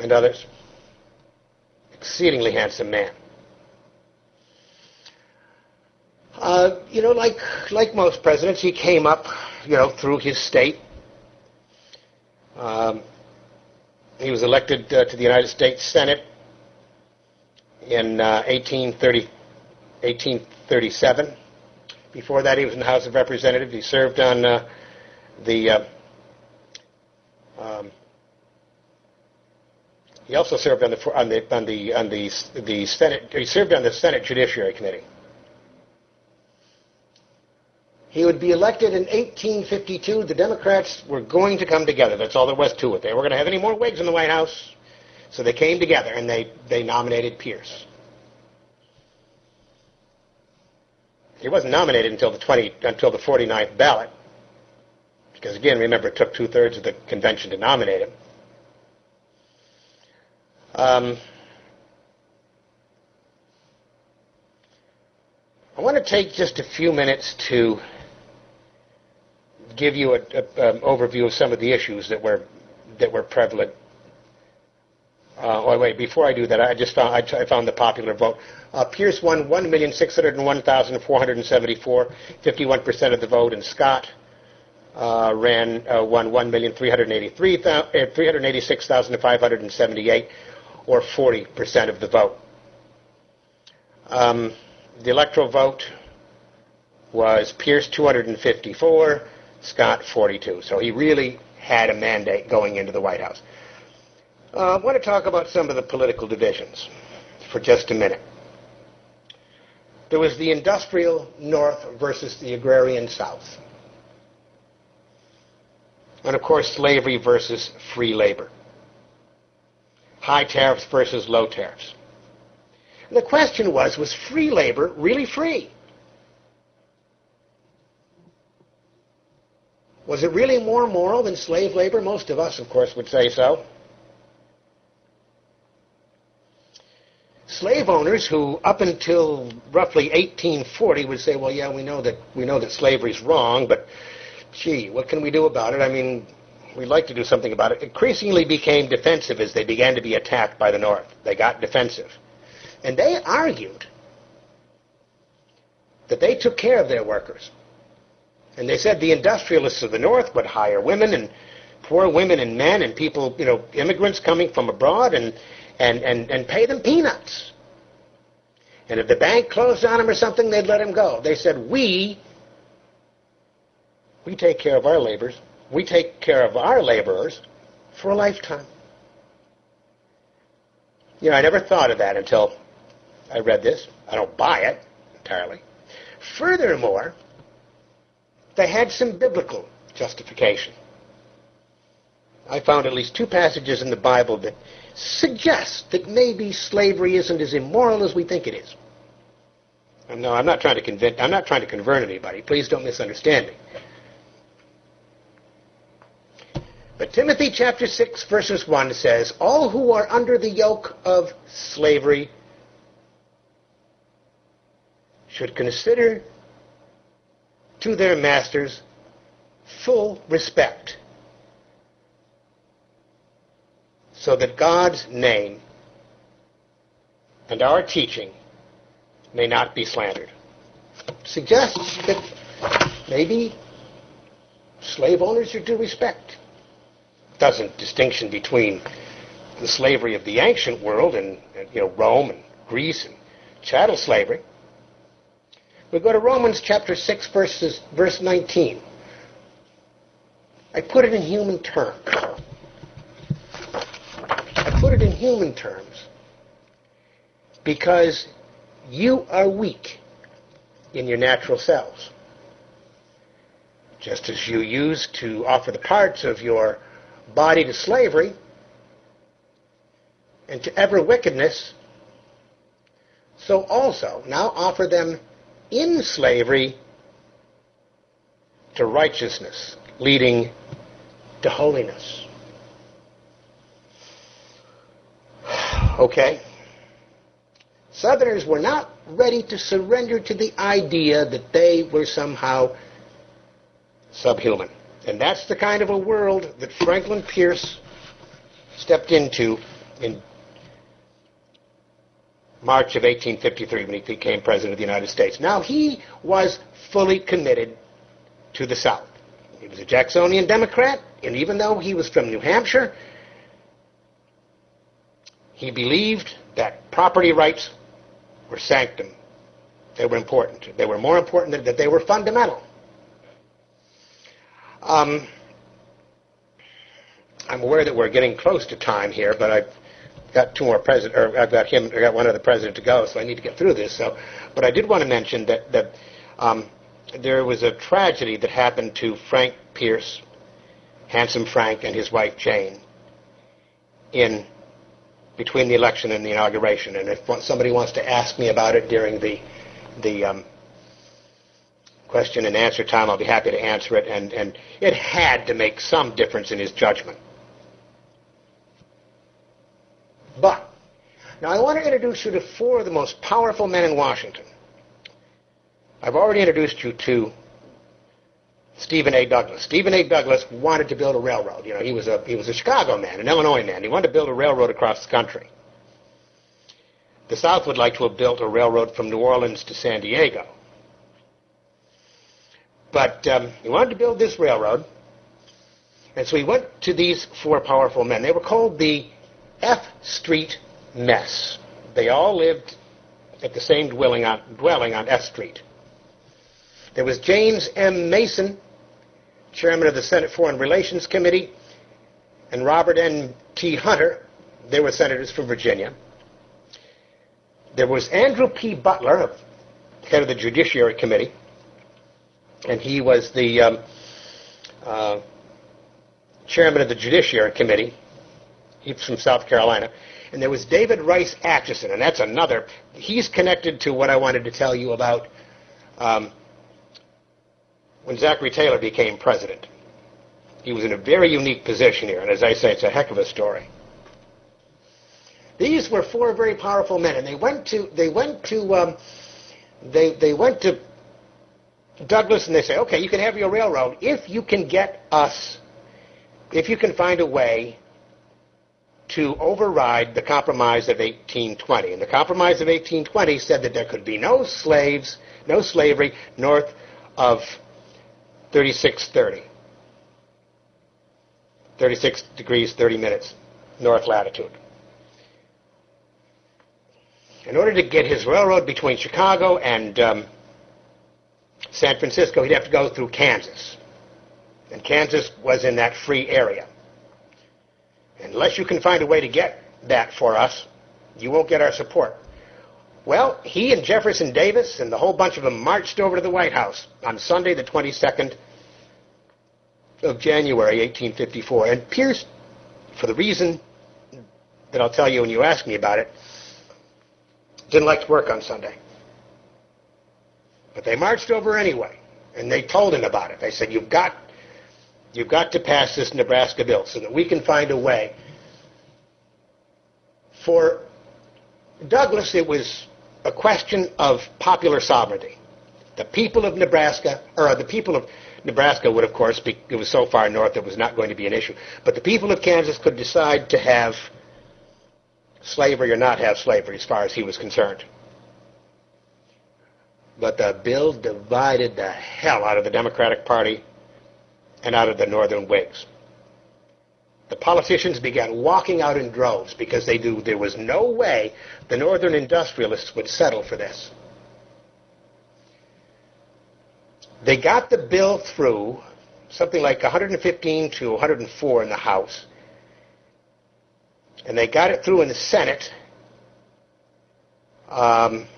and others. Exceedingly handsome man. Uh, you know, like like most presidents, he came up, you know, through his state. Um, he was elected uh, to the United States Senate in uh, 1830, 1837. Before that, he was in the House of Representatives. He served on uh, the. Uh, um, he also served on the on the on the on the the Senate. He served on the Senate Judiciary Committee. He would be elected in 1852. The Democrats were going to come together. That's all there was to it. They were going to have any more Whigs in the White House. So they came together and they, they nominated Pierce. He wasn't nominated until the 20 until the 49th ballot, because again, remember, it took two thirds of the convention to nominate him. Um, I want to take just a few minutes to give you an overview of some of the issues that were that were prevalent. Uh, oh, wait, before I do that, I just found I, t- I found the popular vote. Uh, Pierce won 1,601,474, 51% of the vote, and Scott uh, ran uh, won 1,386,578, or 40% of the vote. Um, the electoral vote was Pierce 254, Scott 42. So he really had a mandate going into the White House. Uh, I want to talk about some of the political divisions for just a minute. There was the industrial North versus the agrarian South. And of course, slavery versus free labor. High tariffs versus low tariffs. And the question was, was free labor really free? Was it really more moral than slave labor? Most of us, of course, would say so. Slave owners who, up until roughly 1840, would say, "Well, yeah, we know that we know that slavery's wrong, but gee, what can we do about it? I mean, we'd like to do something about it." Increasingly became defensive as they began to be attacked by the North. They got defensive, and they argued that they took care of their workers. And they said the industrialists of the North would hire women and poor women and men and people, you know, immigrants coming from abroad and, and, and, and pay them peanuts. And if the bank closed on them or something, they'd let them go. They said, we, we take care of our laborers. We take care of our laborers for a lifetime. You know, I never thought of that until I read this. I don't buy it entirely. Furthermore, they had some biblical justification. I found at least two passages in the Bible that suggest that maybe slavery isn't as immoral as we think it is. And no, I'm not trying to convince, I'm not trying to convert anybody. Please don't misunderstand me. But Timothy chapter 6 verses 1 says, All who are under the yoke of slavery should consider to their masters full respect, so that God's name and our teaching may not be slandered. Suggests that maybe slave owners are due respect. Doesn't distinction between the slavery of the ancient world and, and you know Rome and Greece and chattel slavery. We go to Romans chapter 6 verses, verse 19. I put it in human terms. I put it in human terms because you are weak in your natural selves. Just as you used to offer the parts of your body to slavery and to ever wickedness, so also now offer them in slavery to righteousness, leading to holiness. Okay? Southerners were not ready to surrender to the idea that they were somehow subhuman. And that's the kind of a world that Franklin Pierce stepped into in March of 1853 when he became President of the United States. Now, he was fully committed to the South. He was a Jacksonian Democrat, and even though he was from New Hampshire, he believed that property rights were sanctum. They were important. They were more important than that they were fundamental. Um, I'm aware that we're getting close to time here, but I've got two more president, or I've got him, I've got one other president to go, so I need to get through this. So, but I did want to mention that that um, there was a tragedy that happened to Frank Pierce, handsome Frank, and his wife Jane, in between the election and the inauguration. And if somebody wants to ask me about it during the the um, question and answer time, I'll be happy to answer it. And and it had to make some difference in his judgment. But, now I want to introduce you to four of the most powerful men in Washington. I've already introduced you to Stephen A. Douglas. Stephen A. Douglas wanted to build a railroad. You know, he was a he was a Chicago man, an Illinois man. He wanted to build a railroad across the country. The South would like to have built a railroad from New Orleans to San Diego. But um, he wanted to build this railroad, and so he went to these four powerful men. They were called the F Street mess. They all lived at the same dwelling on, dwelling on F Street. There was James M. Mason, chairman of the Senate Foreign Relations Committee, and Robert M. T. Hunter. They were senators from Virginia. There was Andrew P. Butler, head of the Judiciary Committee, and he was the um, uh, chairman of the Judiciary Committee. He's from South Carolina. And there was David Rice Atchison, and that's another. He's connected to what I wanted to tell you about um, when Zachary Taylor became president. He was in a very unique position here, and as I say, it's a heck of a story. These were four very powerful men, and they went to they went to um, they they went to Douglas, and they say, okay, you can have your railroad if you can get us, if you can find a way to override the Compromise of 1820. And the Compromise of 1820 said that there could be no slaves, no slavery north of 3630. 36 degrees 30 minutes north latitude. In order to get his railroad between Chicago and um, San Francisco, he'd have to go through Kansas. And Kansas was in that free area. Unless you can find a way to get that for us, you won't get our support. Well, he and Jefferson Davis and the whole bunch of them marched over to the White House on Sunday, the 22nd of January, 1854. And Pierce, for the reason that I'll tell you when you ask me about it, didn't like to work on Sunday. But they marched over anyway, and they told him about it. They said, "You've got, you've got to pass this Nebraska bill so that we can find a way." For Douglas, it was a question of popular sovereignty. The people of Nebraska, or the people of Nebraska would, of course, be, it was so far north it was not going to be an issue. But the people of Kansas could decide to have slavery or not have slavery as far as he was concerned. But the bill divided the hell out of the Democratic Party and out of the Northern Whigs. The politicians began walking out in droves because they knew there was no way the Northern industrialists would settle for this. They got the bill through, something like 115 to 104 in the House, and they got it through in the Senate. Um,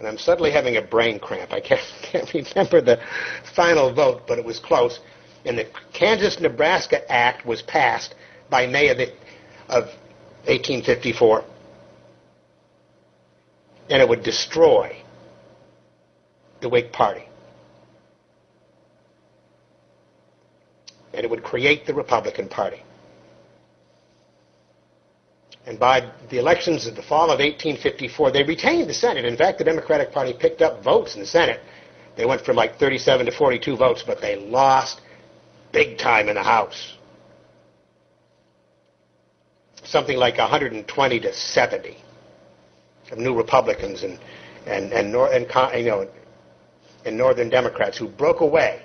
and I'm suddenly having a brain cramp. I can't, can't remember the final vote, but it was close. And the Kansas-Nebraska Act was passed by May of, of 1854. And it would destroy the Whig Party. And it would create the Republican Party. And by the elections of the fall of 1854, they retained the Senate. In fact, the Democratic Party picked up votes in the Senate. They went from like 37 to 42 votes, but they lost big time in the House. Something like 120 to 70 of new Republicans and and and, nor, and you know and Northern Democrats who broke away.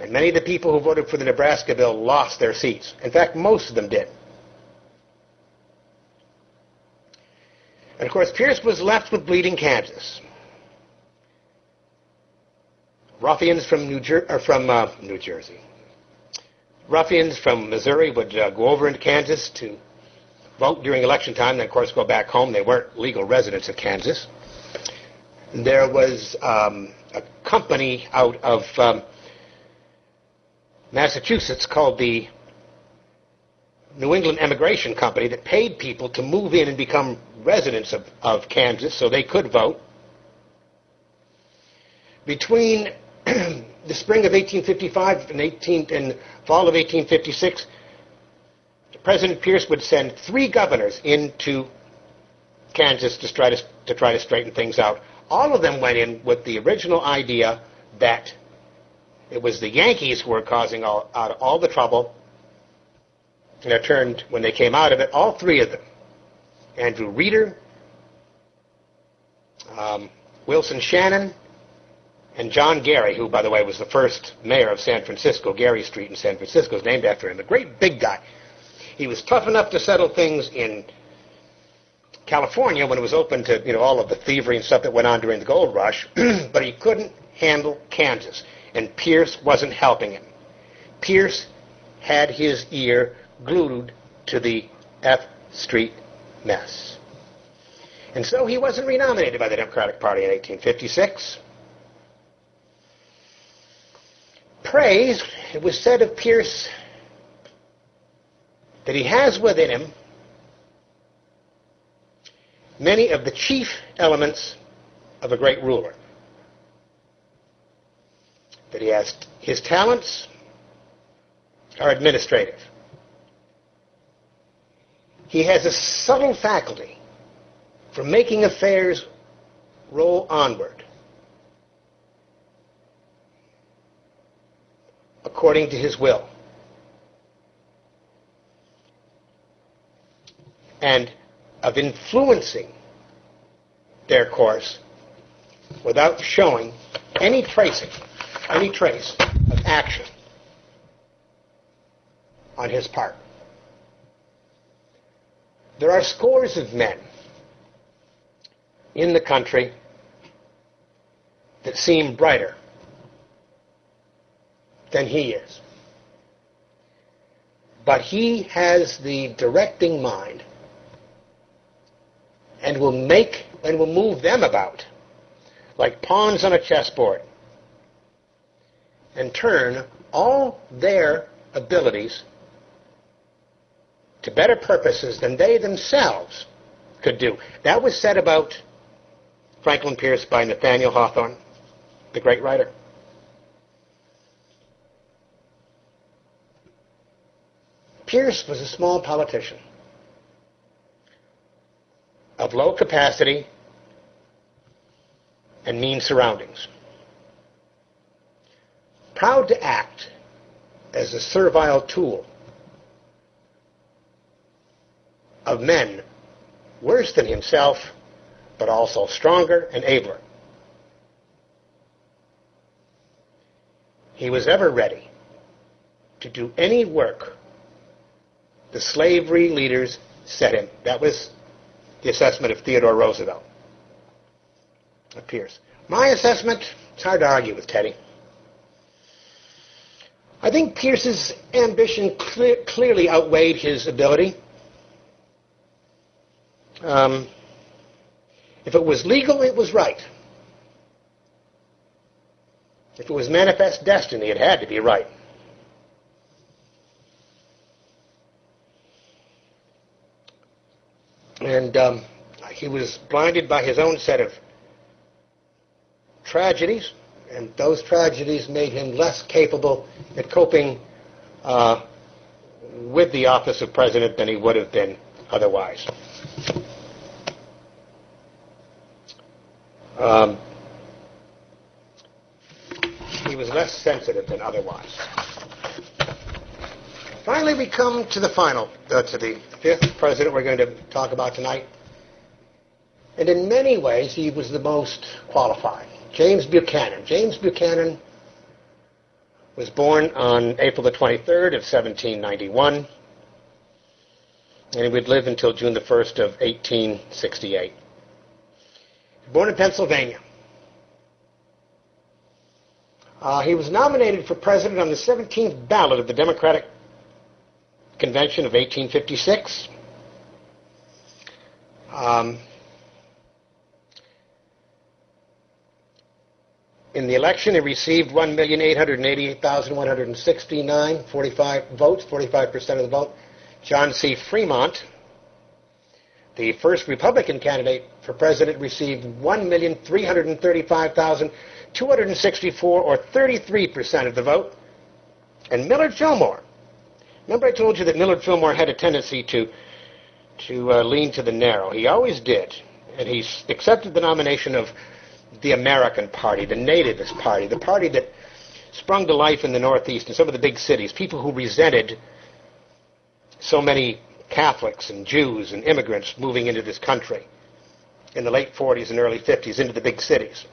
And many of the people who voted for the Nebraska bill lost their seats. In fact, most of them did. And of course, Pierce was left with bleeding Kansas. Ruffians from New, Jer- from, uh, New Jersey. Ruffians from Missouri would uh, go over into Kansas to vote during election time, then, of course, go back home. They weren't legal residents of Kansas. There was um, a company out of um, Massachusetts called the New England Emigration Company that paid people to move in and become residents of, of Kansas so they could vote. Between the spring of 1855 and, 18, and fall of 1856, President Pierce would send three governors into Kansas to try to, to try to straighten things out. All of them went in with the original idea that it was the Yankees who were causing all, all the trouble and it turned, when they came out of it, all three of them, Andrew Reeder, um, Wilson Shannon, and John Geary, who, by the way, was the first mayor of San Francisco. Geary Street in San Francisco is named after him. A great big guy. He was tough enough to settle things in California when it was open to you know all of the thievery and stuff that went on during the gold rush, but he couldn't handle Kansas, and Pierce wasn't helping him. Pierce had his ear glued to the F Street mess. And so he wasn't renominated by the Democratic Party in 1856. Praise, it was said of Pierce that he has within him many of the chief elements of a great ruler. That he has his talents are administrative. He has a subtle faculty for making affairs roll onward according to his will. And of influencing their course without showing any tracing, any trace of action on his part. There are scores of men in the country that seem brighter than he is. But he has the directing mind and will make and will move them about like pawns on a chessboard and turn all their abilities to better purposes than they themselves could do. That was said about Franklin Pierce by Nathaniel Hawthorne, the great writer. Pierce was a small politician of low capacity and mean surroundings. Proud to act as a servile tool of men worse than himself, but also stronger and abler. He was ever ready to do any work the slavery leaders set him. That was the assessment of Theodore Roosevelt. Appears. My assessment, it's hard to argue with Teddy. I think Pierce's ambition clearly outweighed his ability. Um, if it was legal, it was right. If it was manifest destiny, it had to be right. And um, he was blinded by his own set of tragedies, and those tragedies made him less capable at coping uh, with the office of president than he would have been otherwise. Um, he was less sensitive than otherwise. Finally, we come to the final, uh, to the fifth president we're going to talk about tonight. And in many ways, he was the most qualified. James Buchanan. James Buchanan was born on April the 23rd of 1791, and he would live until June the 1st of 1868. Born in Pennsylvania. Uh, he was nominated for president on the 17th ballot of the Democratic Convention of 1856. Um, in the election, he received 1,888,169, 45 votes, 45% of the vote. John C. Fremont, the first Republican candidate for president, received 1,335,264, or 33% of the vote. And Millard Fillmore, Remember I told you that Millard Fillmore had a tendency to, to uh, lean to the narrow. He always did. And he accepted the nomination of the American Party, the Nativist Party, the party that sprung to life in the Northeast and some of the big cities, people who resented so many Catholics and Jews and immigrants moving into this country in the late 40s and early 50s into the big cities.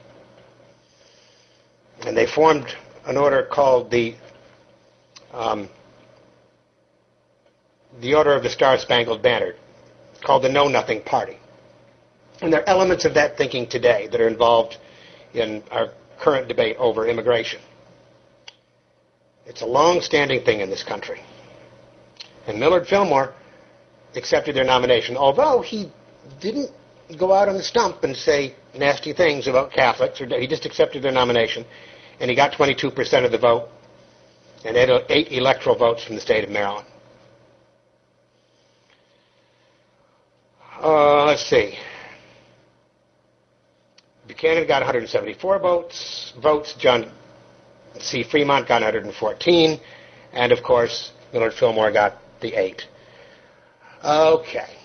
And they formed an order called the um, the Order of the Star Spangled Banner, called the Know Nothing Party. And there are elements of that thinking today that are involved in our current debate over immigration. It's a long-standing thing in this country. And Millard Fillmore accepted their nomination, although he didn't go out on the stump and say nasty things about Catholics. Or he just accepted their nomination, and he got 22% of the vote and eight electoral votes from the state of Maryland. Uh, let's see. Buchanan got 174 votes. Votes. John C. Fremont got 114, and of course Millard Fillmore got the eight. Okay.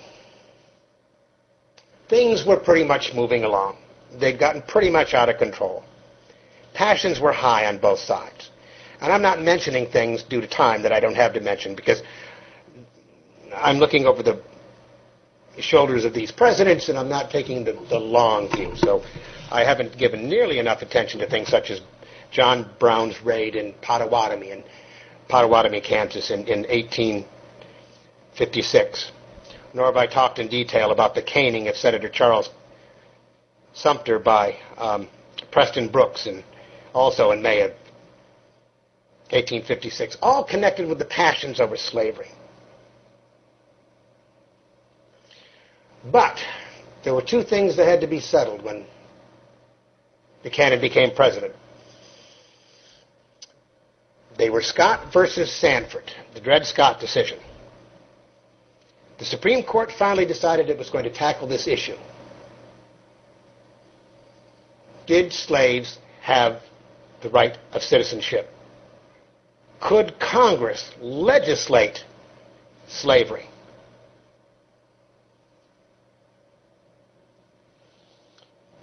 Things were pretty much moving along. They'd gotten pretty much out of control. Passions were high on both sides. And I'm not mentioning things due to time that I don't have to mention because I'm looking over the shoulders of these presidents, and I'm not taking the, the long view. So I haven't given nearly enough attention to things such as John Brown's raid in Pottawatomie in Pottawatomie, Kansas in, in 1856. Nor have I talked in detail about the caning of Senator Charles Sumner by um, Preston Brooks, and also in May of 1856, all connected with the passions over slavery. But there were two things that had to be settled when Buchanan became president. They were Scott versus Sanford, the Dred Scott decision. The Supreme Court finally decided it was going to tackle this issue. Did slaves have the right of citizenship? Could Congress legislate slavery?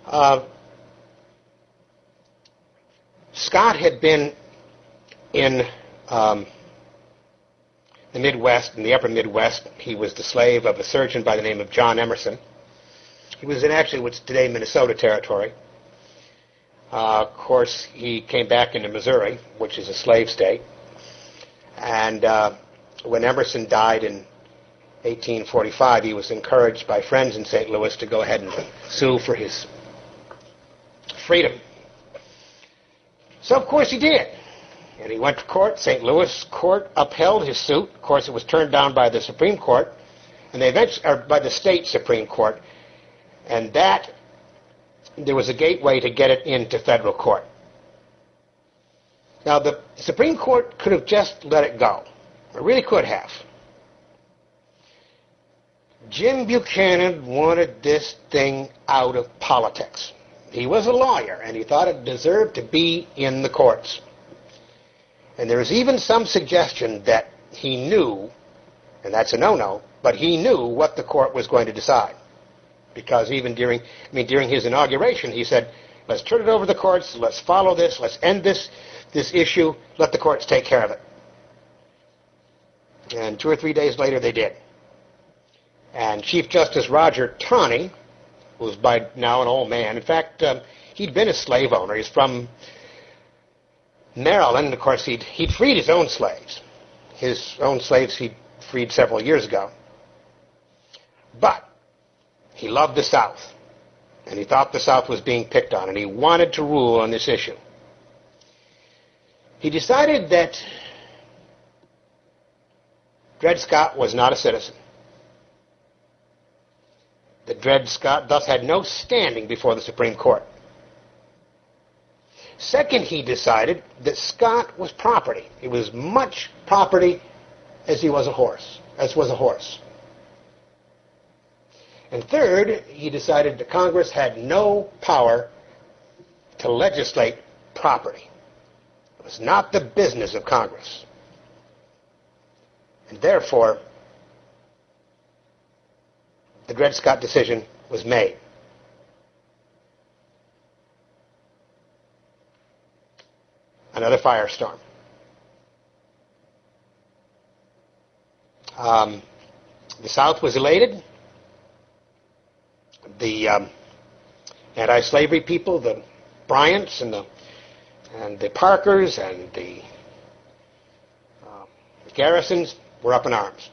Uh, Scott had been in um, the Midwest, in the upper Midwest. He was the slave of a surgeon by the name of John Emerson. He was in actually what's today Minnesota territory. Uh, of course, he came back into Missouri, which is a slave state. And uh, when Emerson died in 1845, he was encouraged by friends in St. Louis to go ahead and sue for his freedom. So, of course, he did. And he went to court. St. Louis court upheld his suit. Of course, it was turned down by the Supreme Court, and they eventually, or by the state Supreme Court. And that, there was a gateway to get it into federal court. Now, the Supreme Court could have just let it go. It really could have. Jim Buchanan wanted this thing out of politics. He was a lawyer, and he thought it deserved to be in the courts. And there is even some suggestion that he knew, and that's a no-no, but he knew what the court was going to decide. Because even during, I mean, during his inauguration, he said, let's turn it over to the courts, let's follow this, let's end this, this issue, let the courts take care of it. And two or three days later, they did. And Chief Justice Roger Taney, who's by now an old man, in fact, um, he'd been a slave owner. He's from Maryland. Of course, he'd, he'd freed his own slaves. His own slaves he'd freed several years ago. But he loved the South. And he thought the South was being picked on, and he wanted to rule on this issue. He decided that Dred Scott was not a citizen. That Dred Scott thus had no standing before the Supreme Court. Second, he decided that Scott was property. He was much property as he was a horse, as was a horse. And third, he decided that Congress had no power to legislate property. It was not the business of Congress. And therefore, the Dred Scott decision was made. Another firestorm. Um, the South was elated. The um, anti-slavery people, the Bryants and the and the Parkers and the uh, Garrisons were up in arms.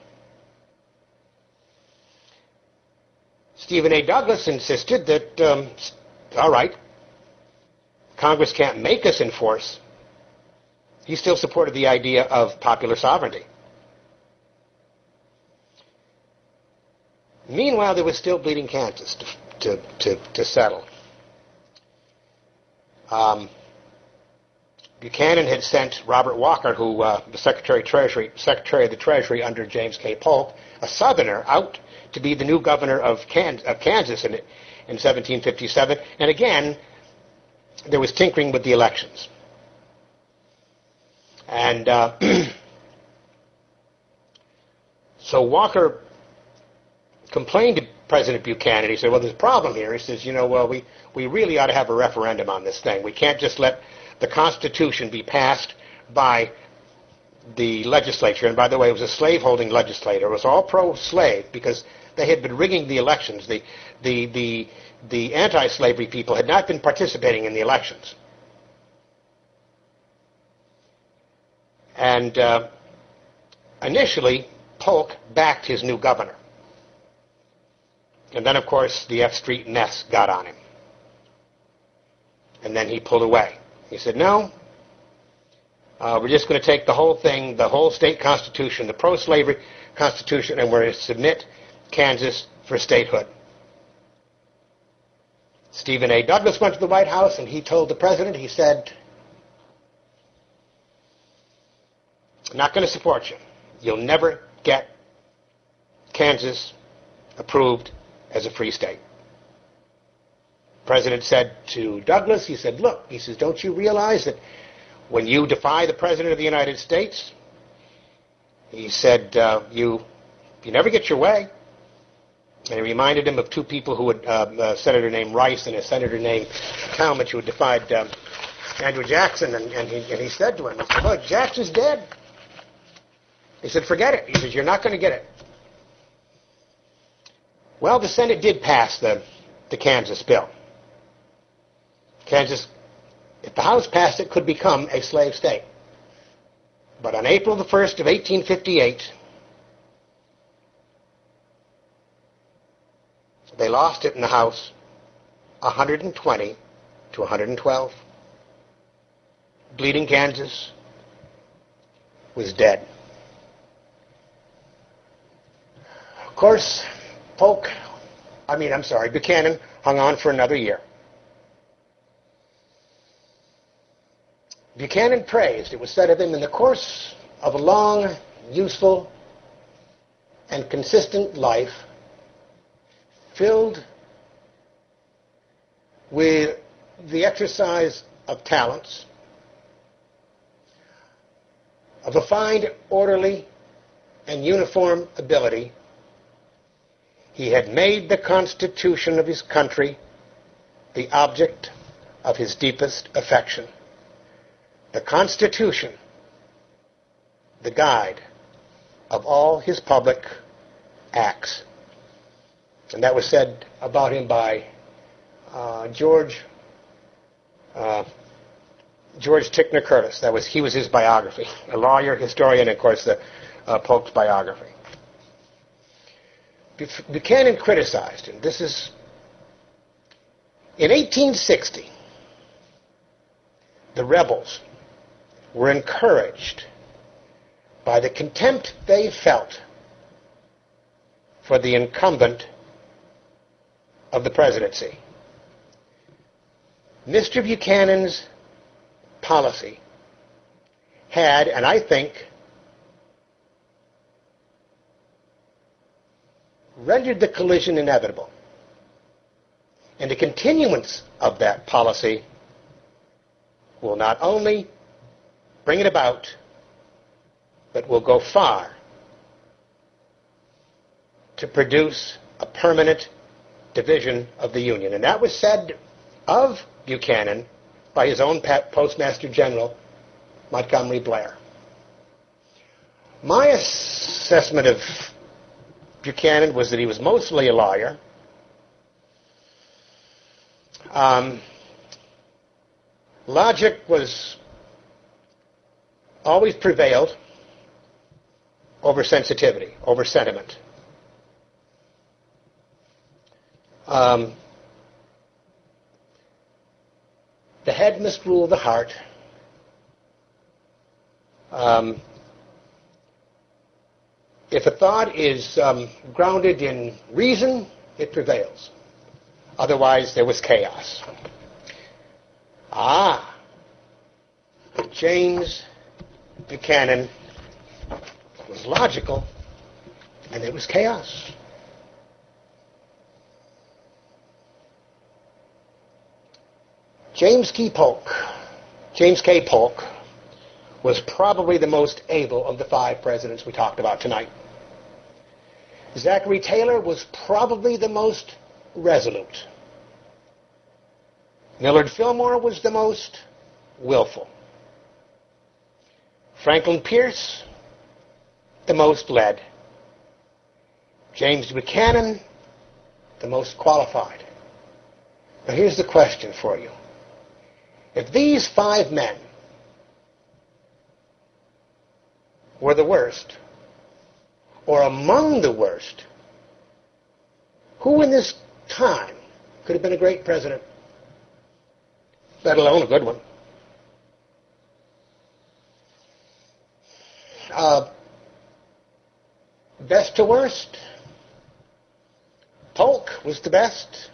Stephen A. Douglas insisted that, um, all right, Congress can't make us enforce. He still supported the idea of popular sovereignty. Meanwhile, there was still bleeding Kansas to, to, to, to settle. Um, Buchanan had sent Robert Walker, who uh, was Secretary of Treasury, Secretary of the Treasury under James K. Polk, a Southerner, out to be the new governor of, Kansas, of Kansas in, in 1757. And again, there was tinkering with the elections. And uh, so Walker complained to President Buchanan. He said, well, there's a problem here. He says, you know, well, we, we really ought to have a referendum on this thing. We can't just let the Constitution be passed by the legislature. And by the way, it was a slaveholding legislature. It was all pro-slave because they had been rigging the elections. The, the, the, the anti-slavery people had not been participating in the elections. And uh, initially, Polk backed his new governor. And then, of course, the F Street mess got on him. And then he pulled away. He said, no, uh, we're just going to take the whole thing, the whole state constitution, the pro-slavery constitution, and we're going to submit Kansas for statehood. Stephen A. Douglas went to the White House and he told the president, he said, Not going to support you. You'll never get Kansas approved as a free state. The president said to Douglas, he said, look, he says, don't you realize that when you defy the president of the United States, he said, uh, you, you never get your way. And he reminded him of two people who had, uh, a senator named Rice and a senator named Tallmadge who had defied um, Andrew Jackson. And, and, he, and he said to him, look, Jackson's dead. He said, forget it. He says, you're not going to get it. Well, the Senate did pass the, the Kansas bill. Kansas, if the House passed it, could become a slave state. But on April the 1st of 1858, they lost it in the House 120 to 112. Bleeding Kansas was dead. Of course, Polk, I mean, I'm sorry, Buchanan hung on for another year. Buchanan praised, it was said of him, in the course of a long, useful, and consistent life, filled with the exercise of talents, of a fine, orderly, and uniform ability, he had made the Constitution of his country the object of his deepest affection the Constitution the guide of all his public acts. And that was said about him by uh, George uh, George Ticknor Curtis. That was he was his biography, a lawyer, historian, and of course the uh, Polk's biography. Buchanan criticized him. This is in 1860. The rebels were encouraged by the contempt they felt for the incumbent of the presidency. Mr. Buchanan's policy had, and I think, rendered the collision inevitable. And the continuance of that policy will not only bring it about, but will go far to produce a permanent division of the Union. And that was said of Buchanan by his own Postmaster General, Montgomery Blair. My assessment of Buchanan was that he was mostly a lawyer. Um, logic was always prevailed over sensitivity, over sentiment. Um, the head must rule the heart. Um, if a thought is um, grounded in reason, it prevails. Otherwise, there was chaos. Ah, James Buchanan was logical, and it was chaos. James K. Polk, James K. Polk, was probably the most able of the five presidents we talked about tonight. Zachary Taylor was probably the most resolute. Millard Fillmore was the most willful. Franklin Pierce, the most led. James Buchanan, the most qualified. Now here's the question for you. If these five men were the worst, or among the worst, who in this time could have been a great president, let alone a good one? uh, best to worst. Polk was the best.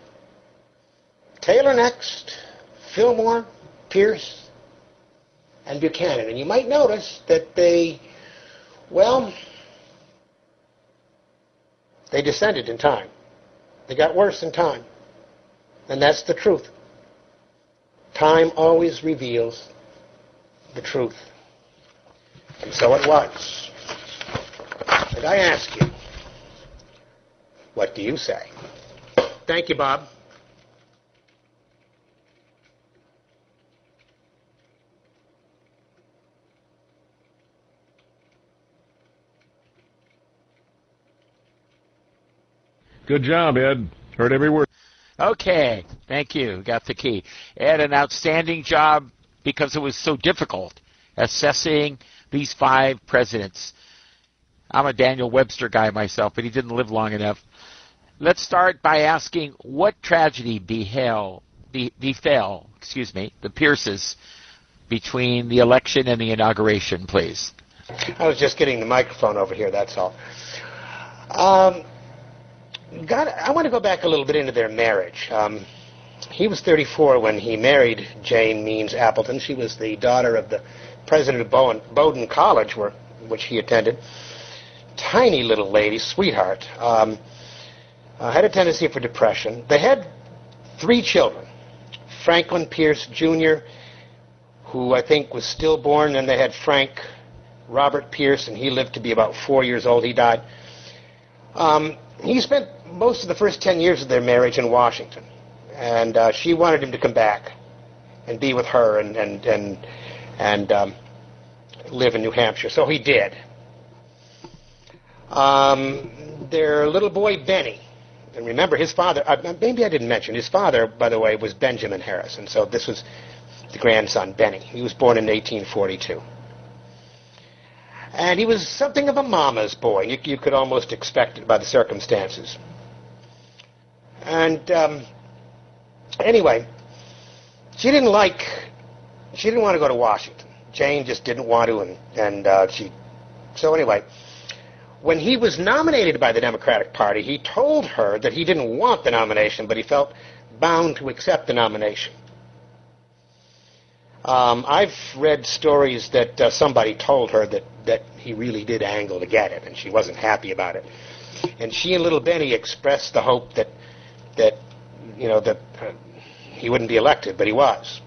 Taylor next, Fillmore, Pierce, and Buchanan. And you might notice that they, well, they descended in time. They got worse in time. And that's the truth. Time always reveals the truth. And so it was. And I ask you, what do you say? Thank you, Bob. Good job, Ed. Heard every word. Okay, thank you. Got the key. Ed, an outstanding job because it was so difficult assessing these five presidents. I'm a Daniel Webster guy myself, but he didn't live long enough. Let's start by asking what tragedy behell, be, befell, excuse me, the Pierces between the election and the inauguration, please. I was just getting the microphone over here, that's all. Um, God, I want to go back a little bit into their marriage. Um, he was 34 when he married Jane Means Appleton. She was the daughter of the president of Bowen, Bowdoin College, where, which he attended. Tiny little lady, sweetheart. Um, uh, had a tendency for depression. They had three children. Franklin Pierce Jr., who I think was stillborn, and they had Frank Robert Pierce, and he lived to be about four years old. He died. Um, he spent most of the first 10 years of their marriage in Washington. And uh, she wanted him to come back and be with her and, and, and, and um, live in New Hampshire. So he did. Um, their little boy, Benny, and remember his father, uh, maybe I didn't mention, his father, by the way, was Benjamin Harrison. So this was the grandson, Benny. He was born in 1842. And he was something of a mama's boy. You, you could almost expect it by the circumstances. And um, anyway, she didn't like, she didn't want to go to Washington. Jane just didn't want to, and, and uh, she, so anyway, when he was nominated by the Democratic Party, he told her that he didn't want the nomination, but he felt bound to accept the nomination. Um, I've read stories that uh, somebody told her that, that he really did angle to get it, and she wasn't happy about it. And she and little Benny expressed the hope that that you know that uh, he wouldn't be elected, but he was.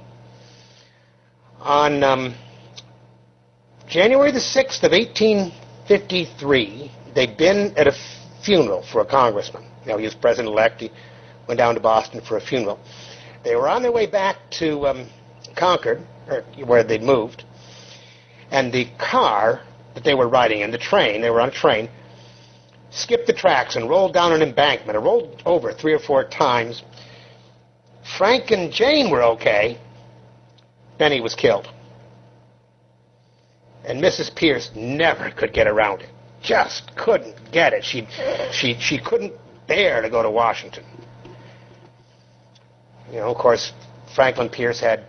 On um, January the sixth of 1853, they'd been at a funeral for a congressman. Know, he was president-elect. He went down to Boston for a funeral. They were on their way back to um, Concord, or where they'd moved, and the car that they were riding in, the train, they were on a train, skipped the tracks and rolled down an embankment. It rolled over three or four times. Frank and Jane were okay. Benny was killed. And Mrs. Pierce never could get around it. Just couldn't get it. She, she, she couldn't bear to go to Washington. You know, of course, Franklin Pierce had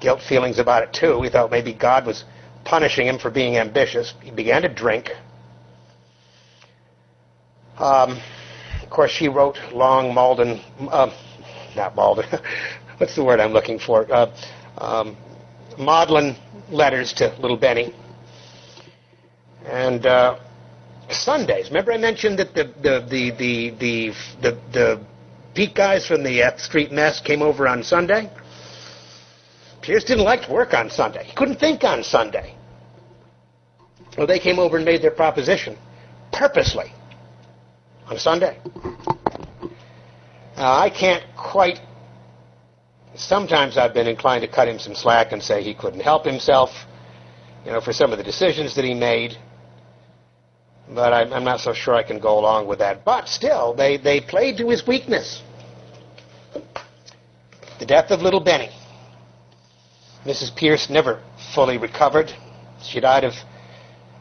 guilt feelings about it too. He thought maybe God was punishing him for being ambitious. He began to drink. Um, of course, she wrote long Malden, uh, not Malden, what's the word I'm looking for? Uh, um, maudlin letters to little Benny. And uh, Sundays. Remember, I mentioned that the the the the the the, the Pete guys from the F Street Mess came over on Sunday. Pierce didn't like to work on Sunday. He couldn't think on Sunday. Well, they came over and made their proposition purposely on Sunday. Now, I can't quite. Sometimes I've been inclined to cut him some slack and say he couldn't help himself, you know, for some of the decisions that he made. But I'm, I'm not so sure I can go along with that. But still, they, they played to his weakness. The death of little Benny. Mrs. Pierce never fully recovered. She died of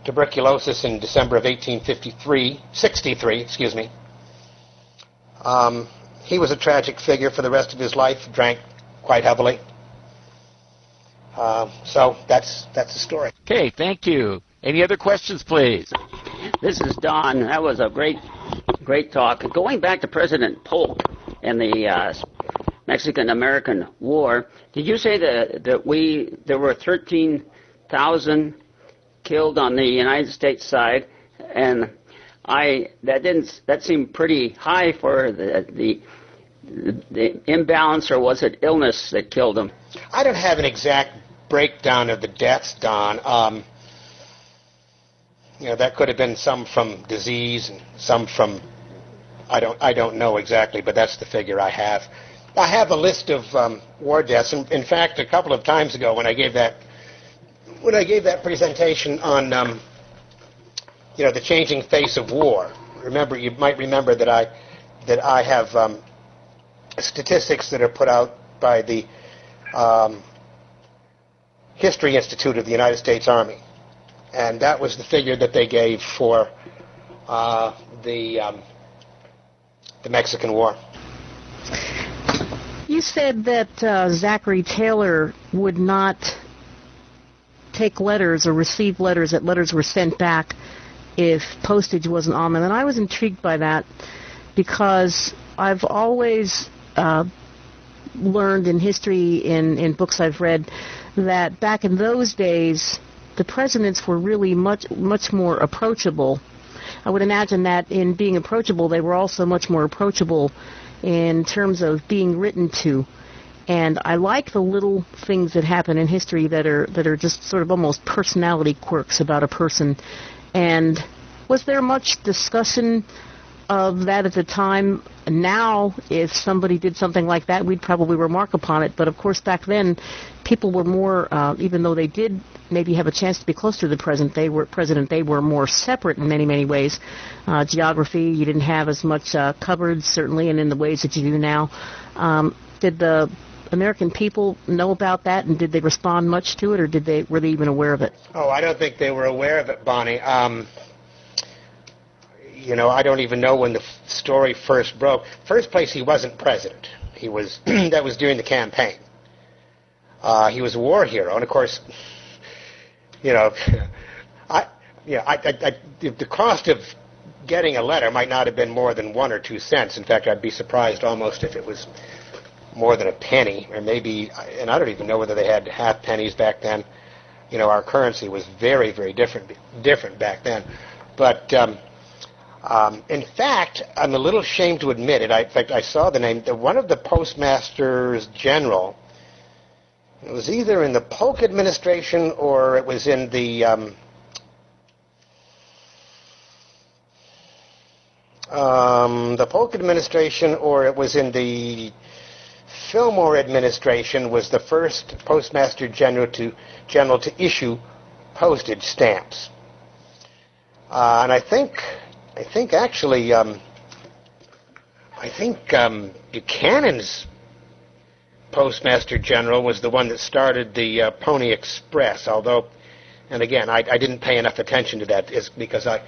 tuberculosis in December of 1853, 63, excuse me. Um, he was a tragic figure for the rest of his life, drank quite heavily. Uh, so that's that's the story. Okay, thank you. Any other questions, please? This is Don. That was a great, great talk. Going back to President Polk and the uh, Mexican-American War. Did you say that that we there were 13,000 killed on the United States side, and I that didn't that seemed pretty high for the the the imbalance, or was it illness that killed them? I don't have an exact breakdown of the deaths, Don. Um, you know, that could have been some from disease and some from I don't I don't know exactly, but that's the figure I have. I have a list of um, war deaths. In, in fact, a couple of times ago when I gave that when I gave that presentation on um, you know the changing face of war. Remember, you might remember that I that I have um, statistics that are put out by the um, History Institute of the United States Army, and that was the figure that they gave for uh, the um, the Mexican War. You said that uh, Zachary Taylor would not take letters or receive letters, that letters were sent back if postage wasn't on them. And I was intrigued by that because I've always uh, learned in history, in, in books I've read, that back in those days, the presidents were really much, much more approachable. I would imagine that in being approachable, they were also much more approachable in terms of being written to. And I like the little things that happen in history that are that are just sort of almost personality quirks about a person. And was there much discussion of that at the time? Now, if somebody did something like that, we'd probably remark upon it. But of course, back then, people were more, uh, even though they did maybe have a chance to be close to the president, they were president. They were more separate in many, many ways. Uh, geography, you didn't have as much uh, certainly, and in the ways that you do now. Um, did the American people know about that, and did they respond much to it, or did they were they even aware of it? Oh, I don't think they were aware of it, Bonnie. Um, you know, I don't even know when the f- story first broke. First place, he wasn't president. He was that was during the campaign. Uh, he was a war hero, and of course, you know, I, yeah, I, I, I, the cost of getting a letter might not have been more than one or two cents. In fact, I'd be surprised almost if it was more than a penny, or maybe, and I don't even know whether they had half pennies back then. You know, our currency was very, very different, different back then. But um, um, in fact, I'm a little ashamed to admit it. I, in fact, I saw the name. One of the postmasters general. It was either in the Polk administration or it was in the um, um, the Polk administration or it was in the Fillmore administration was the first postmaster general to general to issue postage stamps. Uh, and I think I think actually um, I think um, Buchanan's postmaster general was the one that started the uh, Pony Express. Although, and again, I, I didn't pay enough attention to that is because I,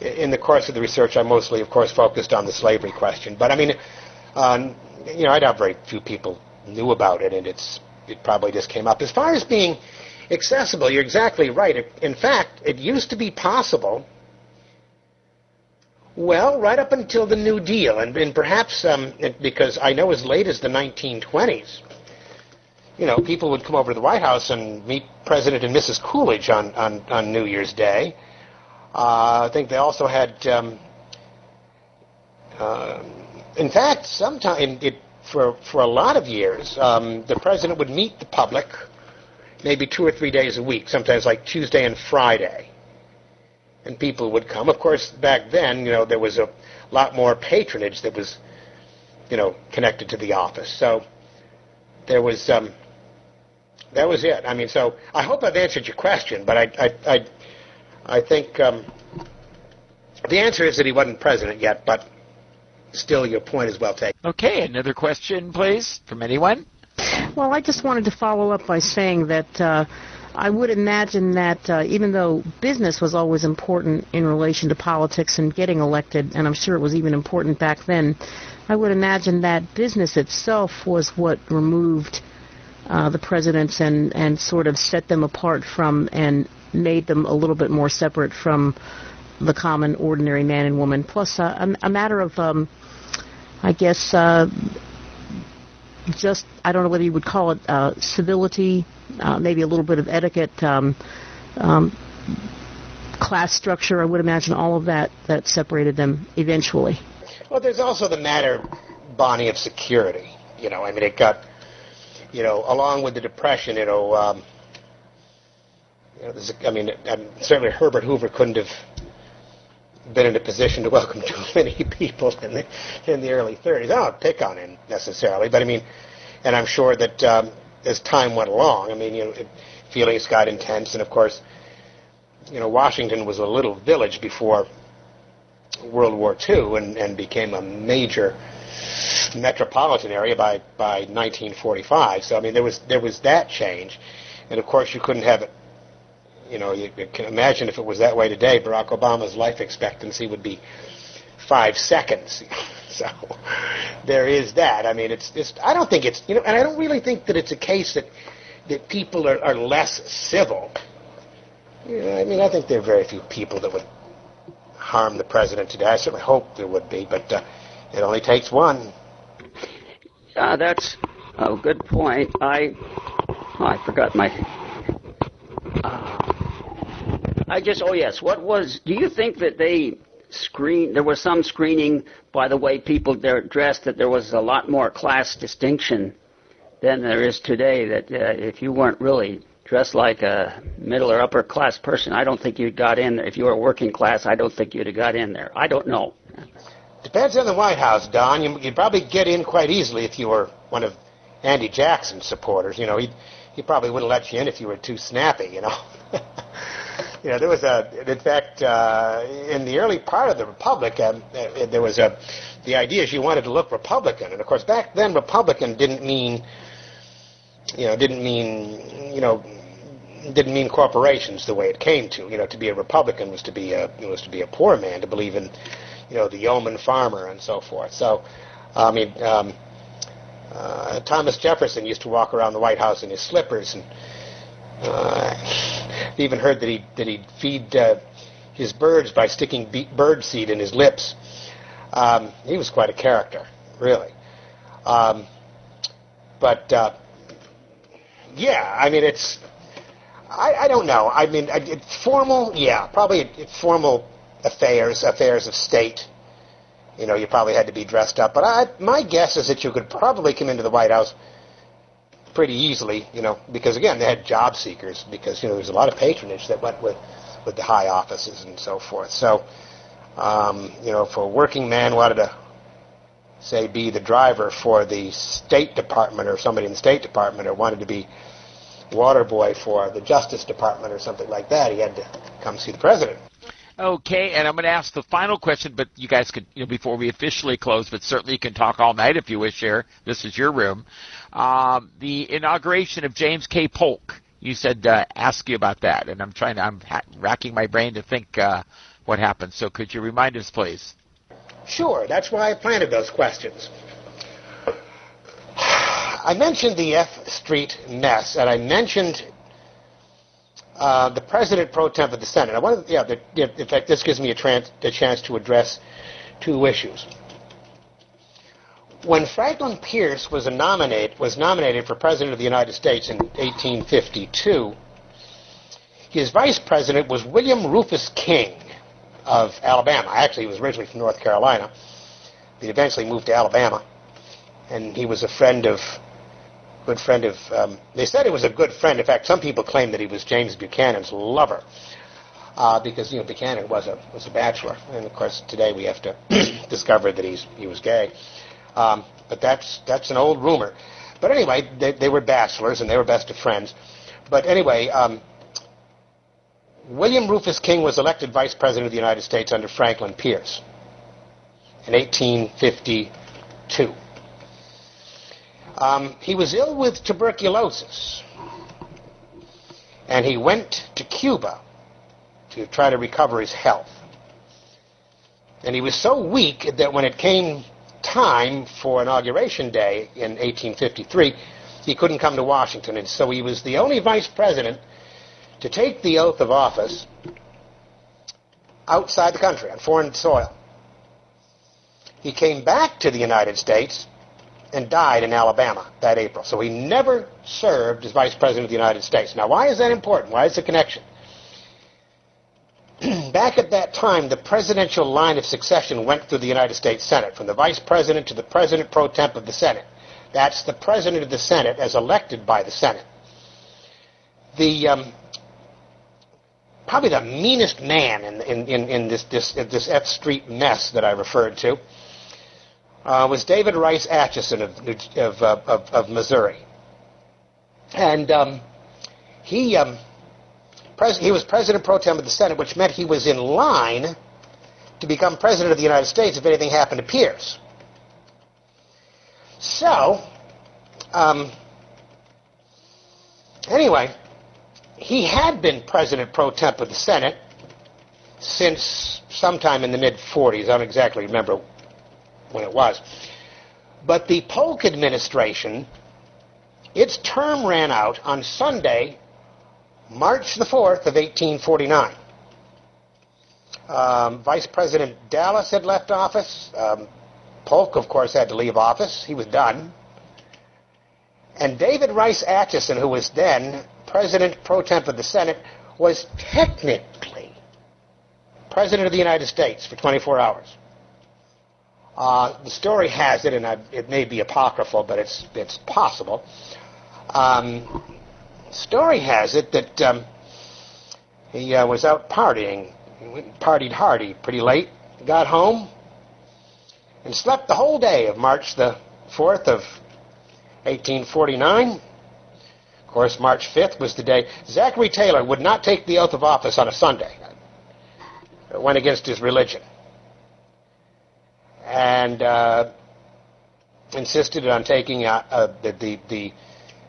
in the course of the research, I mostly, of course, focused on the slavery question. But I mean, uh, you know, I doubt very few people knew about it, and it's it probably just came up. As far as being accessible, you're exactly right. In fact, it used to be possible. Well, right up until the New Deal, and, and perhaps um, because I know as late as the 1920s, you know, people would come over to the White House and meet President and Mrs. Coolidge on, on, on New Year's Day. Uh, I think they also had, um, uh, in fact, sometime it, for for a lot of years, um, the president would meet the public maybe two or three days a week, sometimes like Tuesday and Friday, and people would come. Of course, back then, you know, there was a lot more patronage that was, you know, connected to the office. So there was. Um, that was it. I mean, so I hope I've answered your question, but I, I, I, I think um, the answer is that he wasn't president yet, but still, your point is well taken. Okay, another question, please, from anyone? Well, I just wanted to follow up by saying that uh, I would imagine that uh, even though business was always important in relation to politics and getting elected, and I'm sure it was even important back then, I would imagine that business itself was what removed uh, the presidents and, and sort of set them apart from and made them a little bit more separate from the common, ordinary man and woman. Plus, uh, a, a matter of um, I guess, uh, just I don't know whether you would call it uh, civility, uh, maybe a little bit of etiquette, um, um, class structure. I would imagine all of that that separated them eventually. Well, there's also the matter, Bonnie, of security. You know, I mean, it got, you know, along with the depression, you know. Um, you know, I mean, certainly Herbert Hoover couldn't have been in a position to welcome too many people in the in the early 30s. I don't pick on him necessarily, but I mean, and I'm sure that um, as time went along, I mean, you know, feelings got intense, and of course, you know, Washington was a little village before World War II, and, and became a major metropolitan area by by 1945. So I mean, there was there was that change, and of course, you couldn't have it you know, you, you can imagine if it was that way today, Barack Obama's life expectancy would be five seconds. so there is that. I mean, it's just, I don't think it's, you know, and I don't really think that it's a case that, that people are, are less civil. You know, I mean, I think there are very few people that would harm the president today. I certainly hope there would be, but uh, it only takes one. Uh, that's a good point. I, oh, I forgot my. Uh, I just, oh yes, what was, do you think that they screen, there was some screening by the way people they're dressed, that there was a lot more class distinction than there is today, that uh, if you weren't really dressed like a middle or upper class person, I don't think you'd got in there. If you were working class, I don't think you'd have got in there. I don't know. Depends on the White House, Don. You, would probably get in quite easily if you were one of Andy Jackson's supporters. You know, he he probably wouldn't let you in if you were too snappy. You know. you know, there was a, in fact, uh, in the early part of the Republic, um, uh, there was a, the idea you wanted to look Republican, and of course back then Republican didn't mean, you know, didn't mean, you know, didn't mean corporations the way it came to. You know, to be a Republican was to be a was to be a poor man, to believe in, you know, the yeoman farmer and so forth. So, I mean, um, uh, Thomas Jefferson used to walk around the White House in his slippers and uh, even heard that he that he'd feed uh, his birds by sticking be- bird seed in his lips. Um, he was quite a character, really. Um, but uh, yeah, I mean, it's I, I don't know. I mean, it, formal, yeah, probably it, it formal affairs, affairs of state. You know, you probably had to be dressed up. But I, my guess is that you could probably come into the White House pretty easily, you know, because again, they had job seekers because, you know, there's a lot of patronage that went with, with the high offices and so forth. So, um, you know, if a working man wanted to, say, be the driver for the State Department or somebody in the State Department or wanted to be water boy for the Justice Department or something like that, he had to come see the president. Okay, and I'm going to ask the final question, but you guys could, you know, before we officially close, but certainly you can talk all night if you wish here. This is your room. Um, the inauguration of James K. Polk. You said uh, ask you about that, and I'm trying to, I'm ha- racking my brain to think uh, what happened. So could you remind us, please? Sure. That's why I planted those questions. I mentioned the F Street mess, and I mentioned uh, the president pro tem of the Senate. I wanted, yeah, the, in fact, this gives me a, a chance to address two issues. When Franklin Pierce was, nominate, was nominated for President of the United States in 1852, his vice president was William Rufus King of Alabama. Actually, he was originally from North Carolina. He eventually moved to Alabama, and he was a friend of good friend of. Um, they said he was a good friend. In fact, some people claim that he was James Buchanan's lover, uh, because you know Buchanan was a was a bachelor, and of course today we have to discover that he's he was gay. Um, but that's that's an old rumor. But anyway, they, they were bachelors and they were best of friends. But anyway, um, William Rufus King was elected vice president of the United States under Franklin Pierce in 1852. Um, he was ill with tuberculosis, and he went to Cuba to try to recover his health. And he was so weak that when it came time for inauguration day in 1853, he couldn't come to Washington, and so he was the only vice president to take the oath of office outside the country on foreign soil. He came back to the United States and died in Alabama that April. So he never served as Vice President of the United States. Now, why is that important? Why is the connection? Back at that time, the presidential line of succession went through the United States Senate, from the Vice President to the President pro tem of the Senate. That's the President of the Senate as elected by the Senate. The um, probably the meanest man in, in, in, in this, this, this F Street mess that I referred to uh, was David Rice Atchison of, of, of, of Missouri. And um, he, um, pres- he was president pro tem of the Senate, which meant he was in line to become president of the United States if anything happened to Pierce. So, um, anyway, he had been president pro tem of the Senate since sometime in the mid 40s. I don't exactly remember when it was. But the Polk administration, its term ran out on Sunday, March the 4th of 1849. Um, Vice President Dallas had left office. Um, Polk, of course, had to leave office. He was done. And David Rice Atchison, who was then President pro tem of the Senate, was technically President of the United States for 24 hours. Uh, the story has it, and I, it may be apocryphal, but it's it's possible. Um, story has it that um, he uh, was out partying, partied hardy pretty late, got home, and slept the whole day of March the 4th of 1849. Of course, March 5th was the day. Zachary Taylor would not take the oath of office on a Sunday. It went against his religion and uh, insisted on taking uh, uh, the, the, the,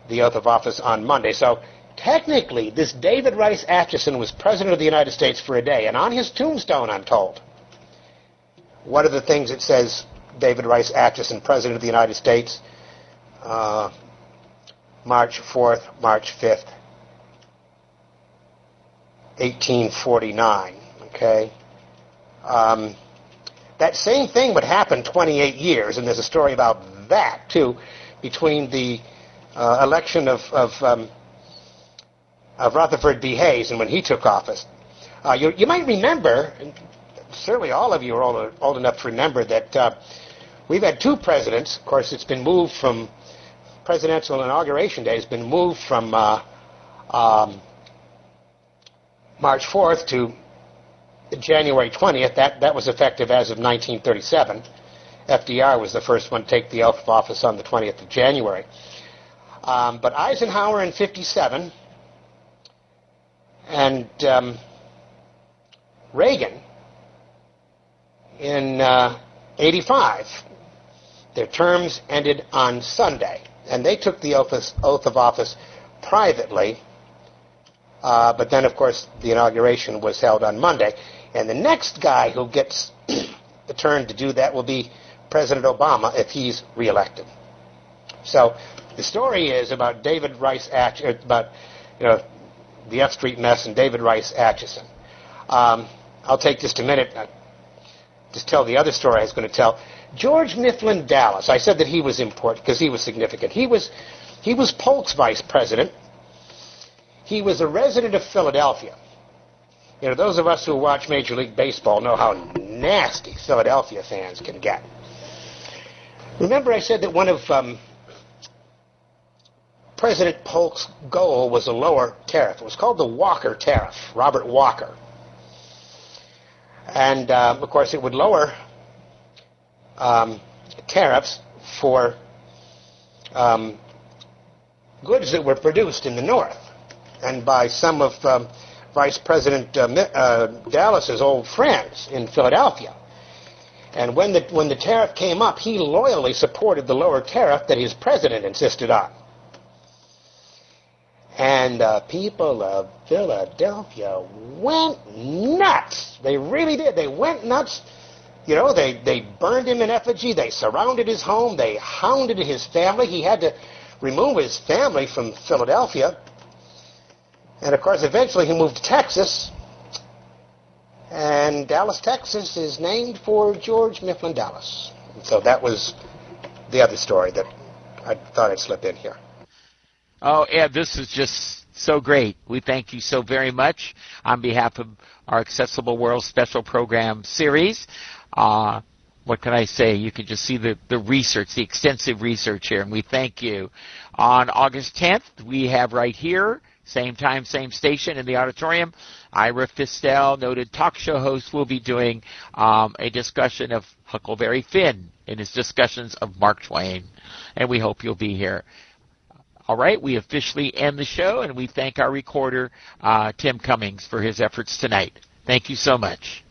the oath of office on Monday. So technically, this David Rice Atchison was President of the United States for a day, and on his tombstone, I'm told, one of the things it says David Rice Atchison, President of the United States, uh, March 4th, March 5th, 1849. Okay? Um, that same thing would happen 28 years, and there's a story about that, too, between the uh, election of, of, um, of, Rutherford B. Hayes and when he took office. Uh, you, you, might remember, certainly all of you are old, old enough to remember, that uh, we've had two presidents. Of course, it's been moved from presidential inauguration day, has been moved from uh, um, March 4th to January 20th. That, that was effective as of 1937. FDR was the first one to take the oath of office on the 20th of January. Um, but Eisenhower in 57 and um, Reagan in uh, 85, their terms ended on Sunday. And they took the oath of office privately. Uh, but then, of course, the inauguration was held on Monday. And the next guy who gets the turn to do that will be President Obama if he's reelected. So the story is about David Rice Atch- uh, about you know the F Street mess and David Rice Atchison. Um, I'll take just a minute. Uh, just tell the other story I was going to tell. George Mifflin Dallas. I said that he was important because he was significant. He was he was Polk's vice president. He was a resident of Philadelphia. You know, those of us who watch Major League Baseball know how nasty Philadelphia fans can get. Remember, I said that one of um, President Polk's goal was a lower tariff. It was called the Walker Tariff, Robert Walker. And, uh, of course, it would lower um, tariffs for um, goods that were produced in the North. And by some of um, Vice President uh, uh, Dallas's old friends in Philadelphia. And when the, when the tariff came up, he loyally supported the lower tariff that his president insisted on. And uh, people of Philadelphia went nuts. They really did. They went nuts. You know, they, they burned him in effigy. They surrounded his home. They hounded his family. He had to remove his family from Philadelphia. And of course, eventually he moved to Texas. And Dallas, Texas is named for George Mifflin Dallas. And so that was the other story that I thought I'd slip in here. Oh, Ed, this is just so great. We thank you so very much on behalf of our Accessible World Special Program series. Uh, what can I say? You can just see the, the research, the extensive research here, and we thank you. On August 10th, we have right here, same time, same station in the auditorium, Ira Fistell, noted talk show host, will be doing um, a discussion of Huckleberry Finn in his discussions of Mark Twain, and we hope you'll be here. All right, we officially end the show, and we thank our recorder, uh, Tim Cummings, for his efforts tonight. Thank you so much.